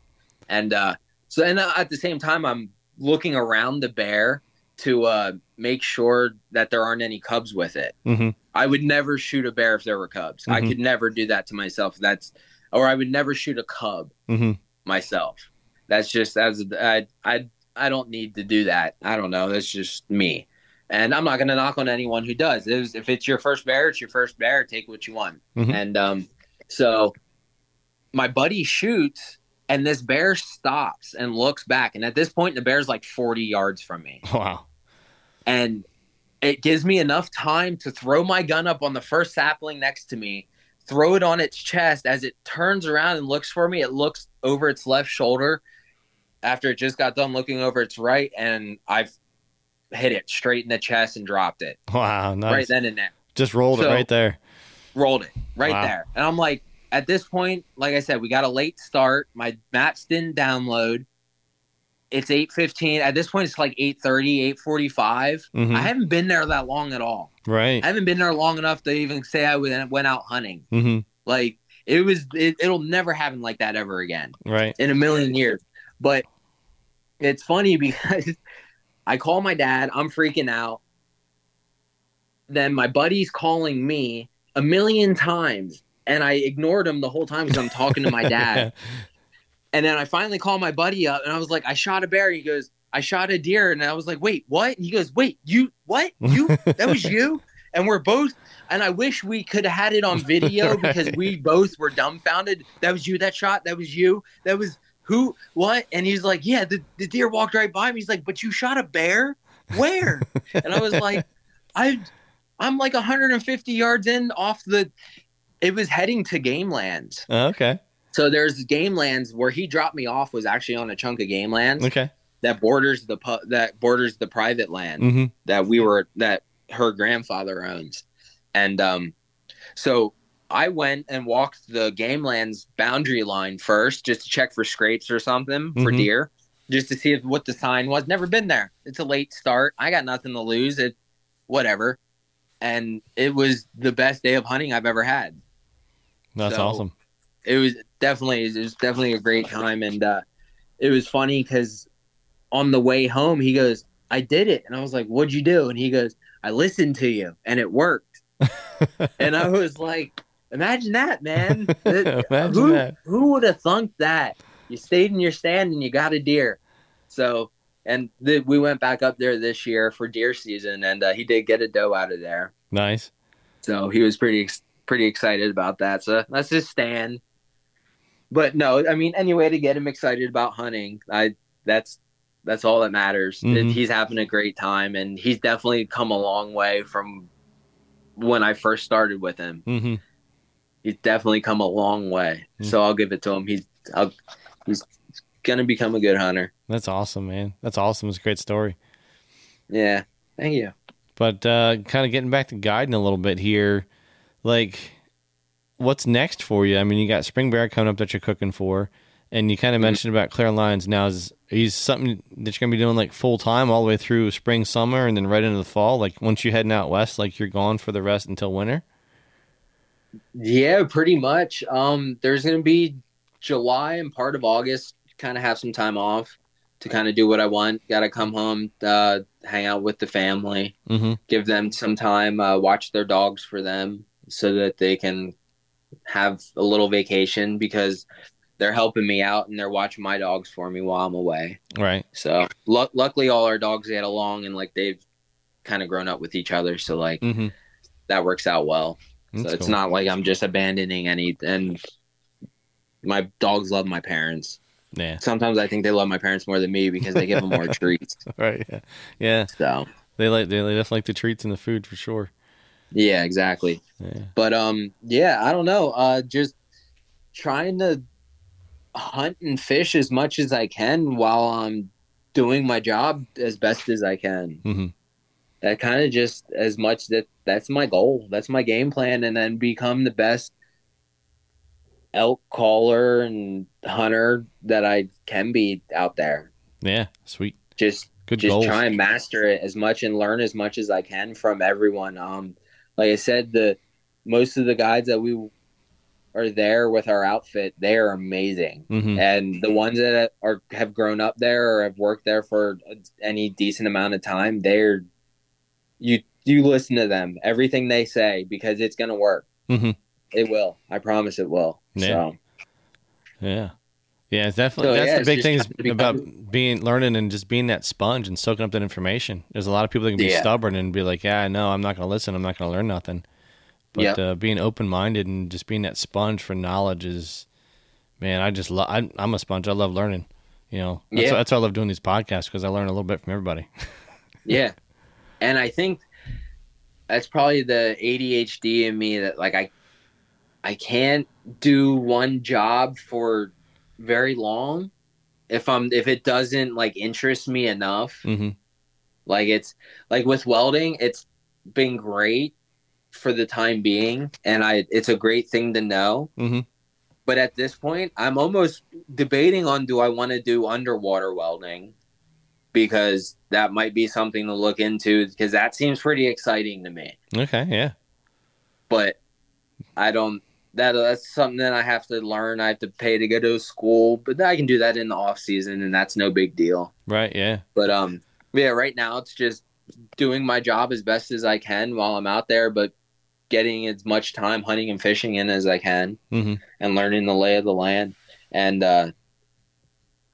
and uh so and uh, at the same time i'm looking around the bear to uh make sure that there aren't any cubs with it. Mm-hmm. i would never shoot a bear if there were cubs. I Mhm. could never do that to myself. That's or i would never shoot a cub Mm-hmm. myself. That's just as i i i don't need to do that. I don't know. That's just me. And i'm not going to knock on anyone who does. It was, if it's your first bear it's your first bear. Take what you want. Mhm. and um so my buddy shoots and this bear stops and looks back. And at this point the bear's like 40 yards from me. Wow. And it gives me enough time to throw my gun up on the first sapling next to me throw it on its chest as it turns around and looks for me it looks over its left shoulder after it just got done looking over its right and i've hit it straight in the chest and dropped it Wow. Nice. right then and there Just rolled it right there. rolled it right Wow. there. And I'm like, at this point, like I said, we got a late start. My maps didn't download. It's 8:15. At this point, it's like 8:30, 8:45. Mhm. I haven't been there that long at all. Right. I haven't been there long enough to even say I went out hunting. Mm-hmm. Like it was, it, it'll never happen like that ever again Right. in a million years. But it's funny because I call my dad, I'm freaking out. Then my buddy's calling me a million times, and I ignored him the whole time because I'm talking to my dad. and then I finally called my buddy up, and I was like, I shot a bear. He goes, I shot a deer, and I was like, wait, what? And he goes, wait, you what? You that was you? And we're both. And I wish we could have had it on video because we both were dumbfounded. That was you that shot. That was you. That was who? What? And he's like, yeah, the, the deer walked right by me. He's like, but you shot a bear? Where? and I was like, I, I'm like 150 yards in off the. It was heading to game lands. Oh, okay. So there's game lands where he dropped me off was actually on a chunk of game lands Okay. that borders the pu- that borders the private land Mm-hmm. that we were that her grandfather owns. And um so I went and walked the game lands boundary line first just to check for scrapes or something for Mhm. deer, just to see if, what the sign was. Never been there. It's a late start. I got nothing to lose. It whatever. And it was the best day of hunting I've ever had That's So- awesome. it was definitely it was definitely a great time. And uh it was funny because on the way home he goes i did it. And i was like what'd you do? And he goes i listened to you. And it worked. And i was like imagine that man. Imagine who, that. who would have thunk that? You stayed in your stand and you got a deer. So and th- we went back up there this year for deer season and uh, he did get a doe out of there. Nice. so he was pretty ex- pretty excited about that. So that's his stand. But no, I mean, any way to get him excited about hunting, I that's that's all that matters. Mhm. He's having a great time, and he's definitely come a long way from when I first started with him. Mm-hmm. He's definitely come a long way. Mhm. So I'll give it to him. He's I'll, he's gonna become a good hunter. That's awesome, man. That's awesome. It's a great story. Yeah, thank you. But uh, kind of getting back to guiding a little bit here, like, what's next for you? I mean, you got Spring Bear coming up that you're cooking for, and you kind of Mhm. mentioned about Claire Lyons. Now, is is something that you're gonna be doing like full time all the way through spring, summer, and then right into the fall? Like once you're heading out west, like you're gone for the rest until winter. Yeah, pretty much. Um, there's gonna be July and part of August. Kind of have some time off to kind of do what I want. Got to come home, uh, hang out with the family, Mm-hmm. give them some time, uh, watch their dogs for them, so that they can have a little vacation because they're helping me out and they're watching my dogs for me while I'm away. Right. So lu- luckily, all our dogs get along and like they've kind of grown up with each other. So like Mm-hmm. that works out well That's so it's cool. not like I'm just abandoning any. And my dogs love my parents. Yeah. Sometimes I think they love my parents more than me because they give them more treats. Right. Yeah. Yeah. So They like they definitely like the treats and the food for sure. Yeah, exactly. Yeah. But um, yeah, I don't know. Uh, just trying to hunt and fish as much as I can while I'm doing my job as best as I can. hmm That kind of just as much that that's my goal. That's my game plan, and then become the best elk caller and hunter that I can be out there. Yeah, sweet. Just Good just goals. try and master it as much and learn as much as I can from everyone. Um, like I said, the most of the guides that we are there with our outfit, they are amazing. hmm And the ones that are have grown up there or have worked there for any decent amount of time, they're you you listen to them, everything they say because it's gonna work. Mhm. It will. I promise it will. Yeah. So Yeah. Yeah, it's definitely So, that's yeah, the big thing is trying to become- about being learning and just being that sponge and soaking up that information. There's a lot of people that can be Yeah. stubborn and be like, "Yeah, no, I'm not going to listen. I'm not going to learn nothing." But Yep. uh, being open minded and just being that sponge for knowledge is, man, I just love. I'm a sponge. I love learning. You know, that's, Yeah. why, that's why I love doing these podcasts because I learn a little bit from everybody. yeah. And I think that's probably the ADHD in me that like I I can't do one job for very long if I'm if it doesn't like interest me enough. hmm Like it's like with welding, it's been great for the time being and I it's a great thing to know. hmm But at this point, I'm almost debating on do I want to do underwater welding because that might be something to look into because that seems pretty exciting to me. Okay. Yeah. But I don't that that's something that I have to learn. I have to pay to go to school, but I can do that in the off season and that's no big deal. Right. Yeah. But um yeah, right now it's just doing my job as best as I can while I'm out there, but getting as much time hunting and fishing in as I can hmm and learning the lay of the land. And uh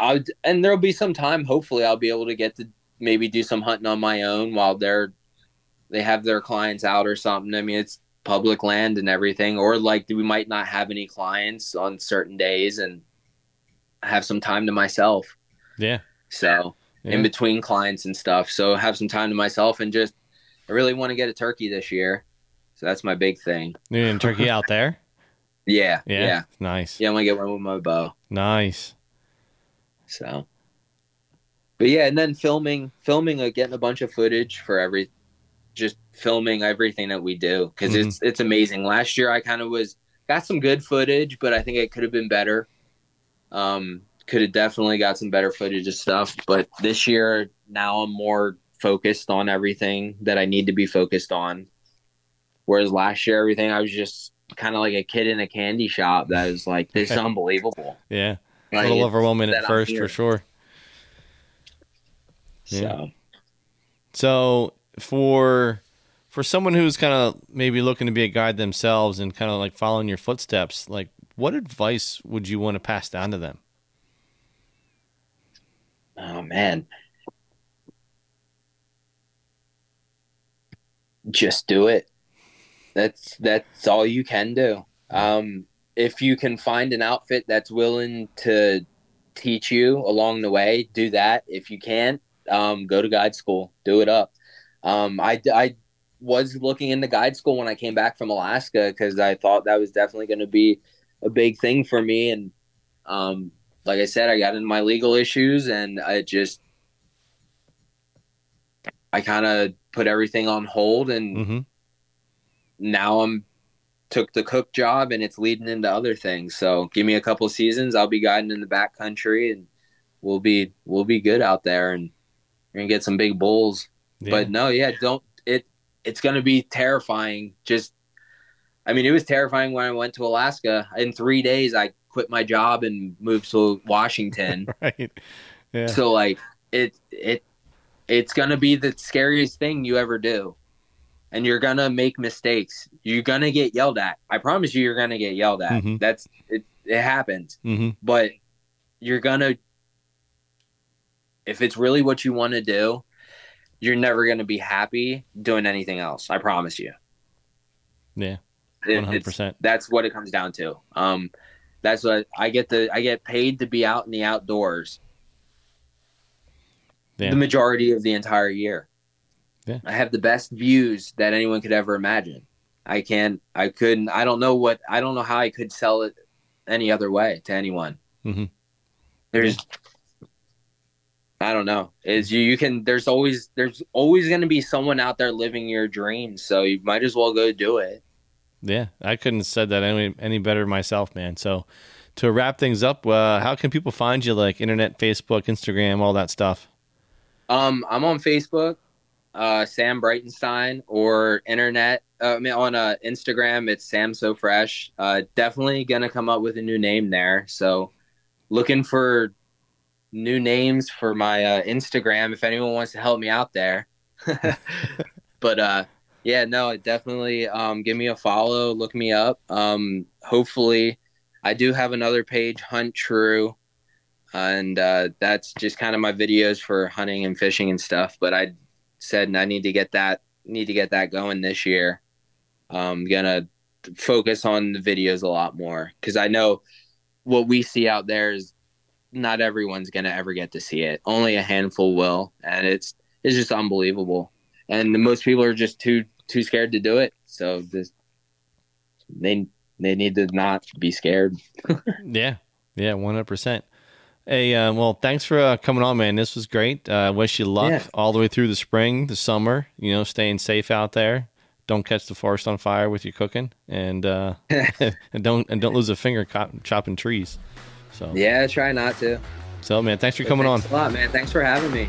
I and there'll be some time hopefully I'll be able to get to maybe do some hunting on my own while they're they have their clients out or something. I mean it's public land and everything or like we might not have any clients on certain days and have some time to myself. Yeah. So yeah. in between clients and stuff. So have some time to myself and just I really want to get a turkey this year. So that's my big thing. You in Turkey out there? Yeah. Yeah. Yeah. Yeah, Nice. I want to get one with my bow. Nice. So But yeah, and then filming filming uh, getting a bunch of footage for every just filming everything that we do because Mhm. it's it's amazing. Last year I kind of was got some good footage, but I think it could have been better. Um could have definitely got some better footage of stuff, but this year now I'm more focused on everything that I need to be focused on. Whereas last year everything I was just kind of like a kid in a candy shop that is like this is unbelievable. Yeah. A little overwhelming at first for sure. So Yeah. So for for someone who's kind of maybe looking to be a guide themselves and kind of like following your footsteps, like what advice would you want to pass down to them? Oh man. Just do it. That's that's all you can do. Um if you can find an outfit that's willing to teach you along the way, do that. If you can't, um go to guide school. Do it up. Um I I was looking into guide school when I came back from Alaska cuz I thought that was definitely going to be a big thing for me and um like I said, I got into my legal issues and I just I kind of put everything on hold and Mm-hmm. now I'm took the cook job and it's leading into other things. So give me a couple seasons, I'll be guiding in the back country and we'll be we'll be good out there and we're gonna get some big bulls. Yeah. But no, yeah, don't it it's gonna be terrifying. Just I mean, it was terrifying when I went to Alaska. In three days I quit my job and moved to Washington. right. Yeah. So like it it it's gonna be the scariest thing you ever do. And you're gonna make mistakes. You're gonna get yelled at. I promise you you're gonna get yelled at. Mhm. That's it it happens. mm-hmm. But you're gonna if it's really what you want to do, you're never gonna be happy doing anything else. I promise you. Yeah. It- One hundred it's- percent. that's what it comes down to. Um, that's what I get the I get paid to be out in the outdoors. Yeah. The majority of the entire year. Yeah. I have the best views that anyone could ever imagine. I can't. I couldn't. I don't know what. I don't know how I could sell it any other way to anyone. Mhm. There's I don't know. Is you you can there's always there's always going to be someone out there living your dreams, so you might as well go do it. Yeah, I couldn't have said that any any better myself, man. So to wrap things up, uh, how can people find you? Like internet, Facebook, Instagram, all that stuff. Um, I'm on Facebook, uh, Sam Breitenstein, or internet. Uh, I mean, on uh, Instagram, it's Sam So Fresh. Uh, definitely gonna come up with a new name there. So, looking for new names for my uh, Instagram. If anyone wants to help me out there, but uh, yeah, no, definitely um, give me a follow, look me up. Um, hopefully, I do have another page, Hunt True, and uh, that's just kind of my videos for hunting and fishing and stuff. But I said I need to get that need to get that going this year. I'm gonna focus on the videos a lot more because I know what we see out there is not everyone's gonna ever get to see it. Only a handful will, and it's it's just unbelievable. And most people are just too too scared to do it. So this they they need to not be scared. yeah, yeah, one hundred percent. Hey, uh, well, thanks for uh, coming on, man. This was great. I uh, wish you luck yeah. all the way through the spring, the summer. You know, staying safe out there. Don't catch the forest on fire with your cooking, and uh, and don't and don't lose a finger chopping trees. So yeah, try not to. So man, thanks for coming thanks on. A lot, man. Thanks for having me.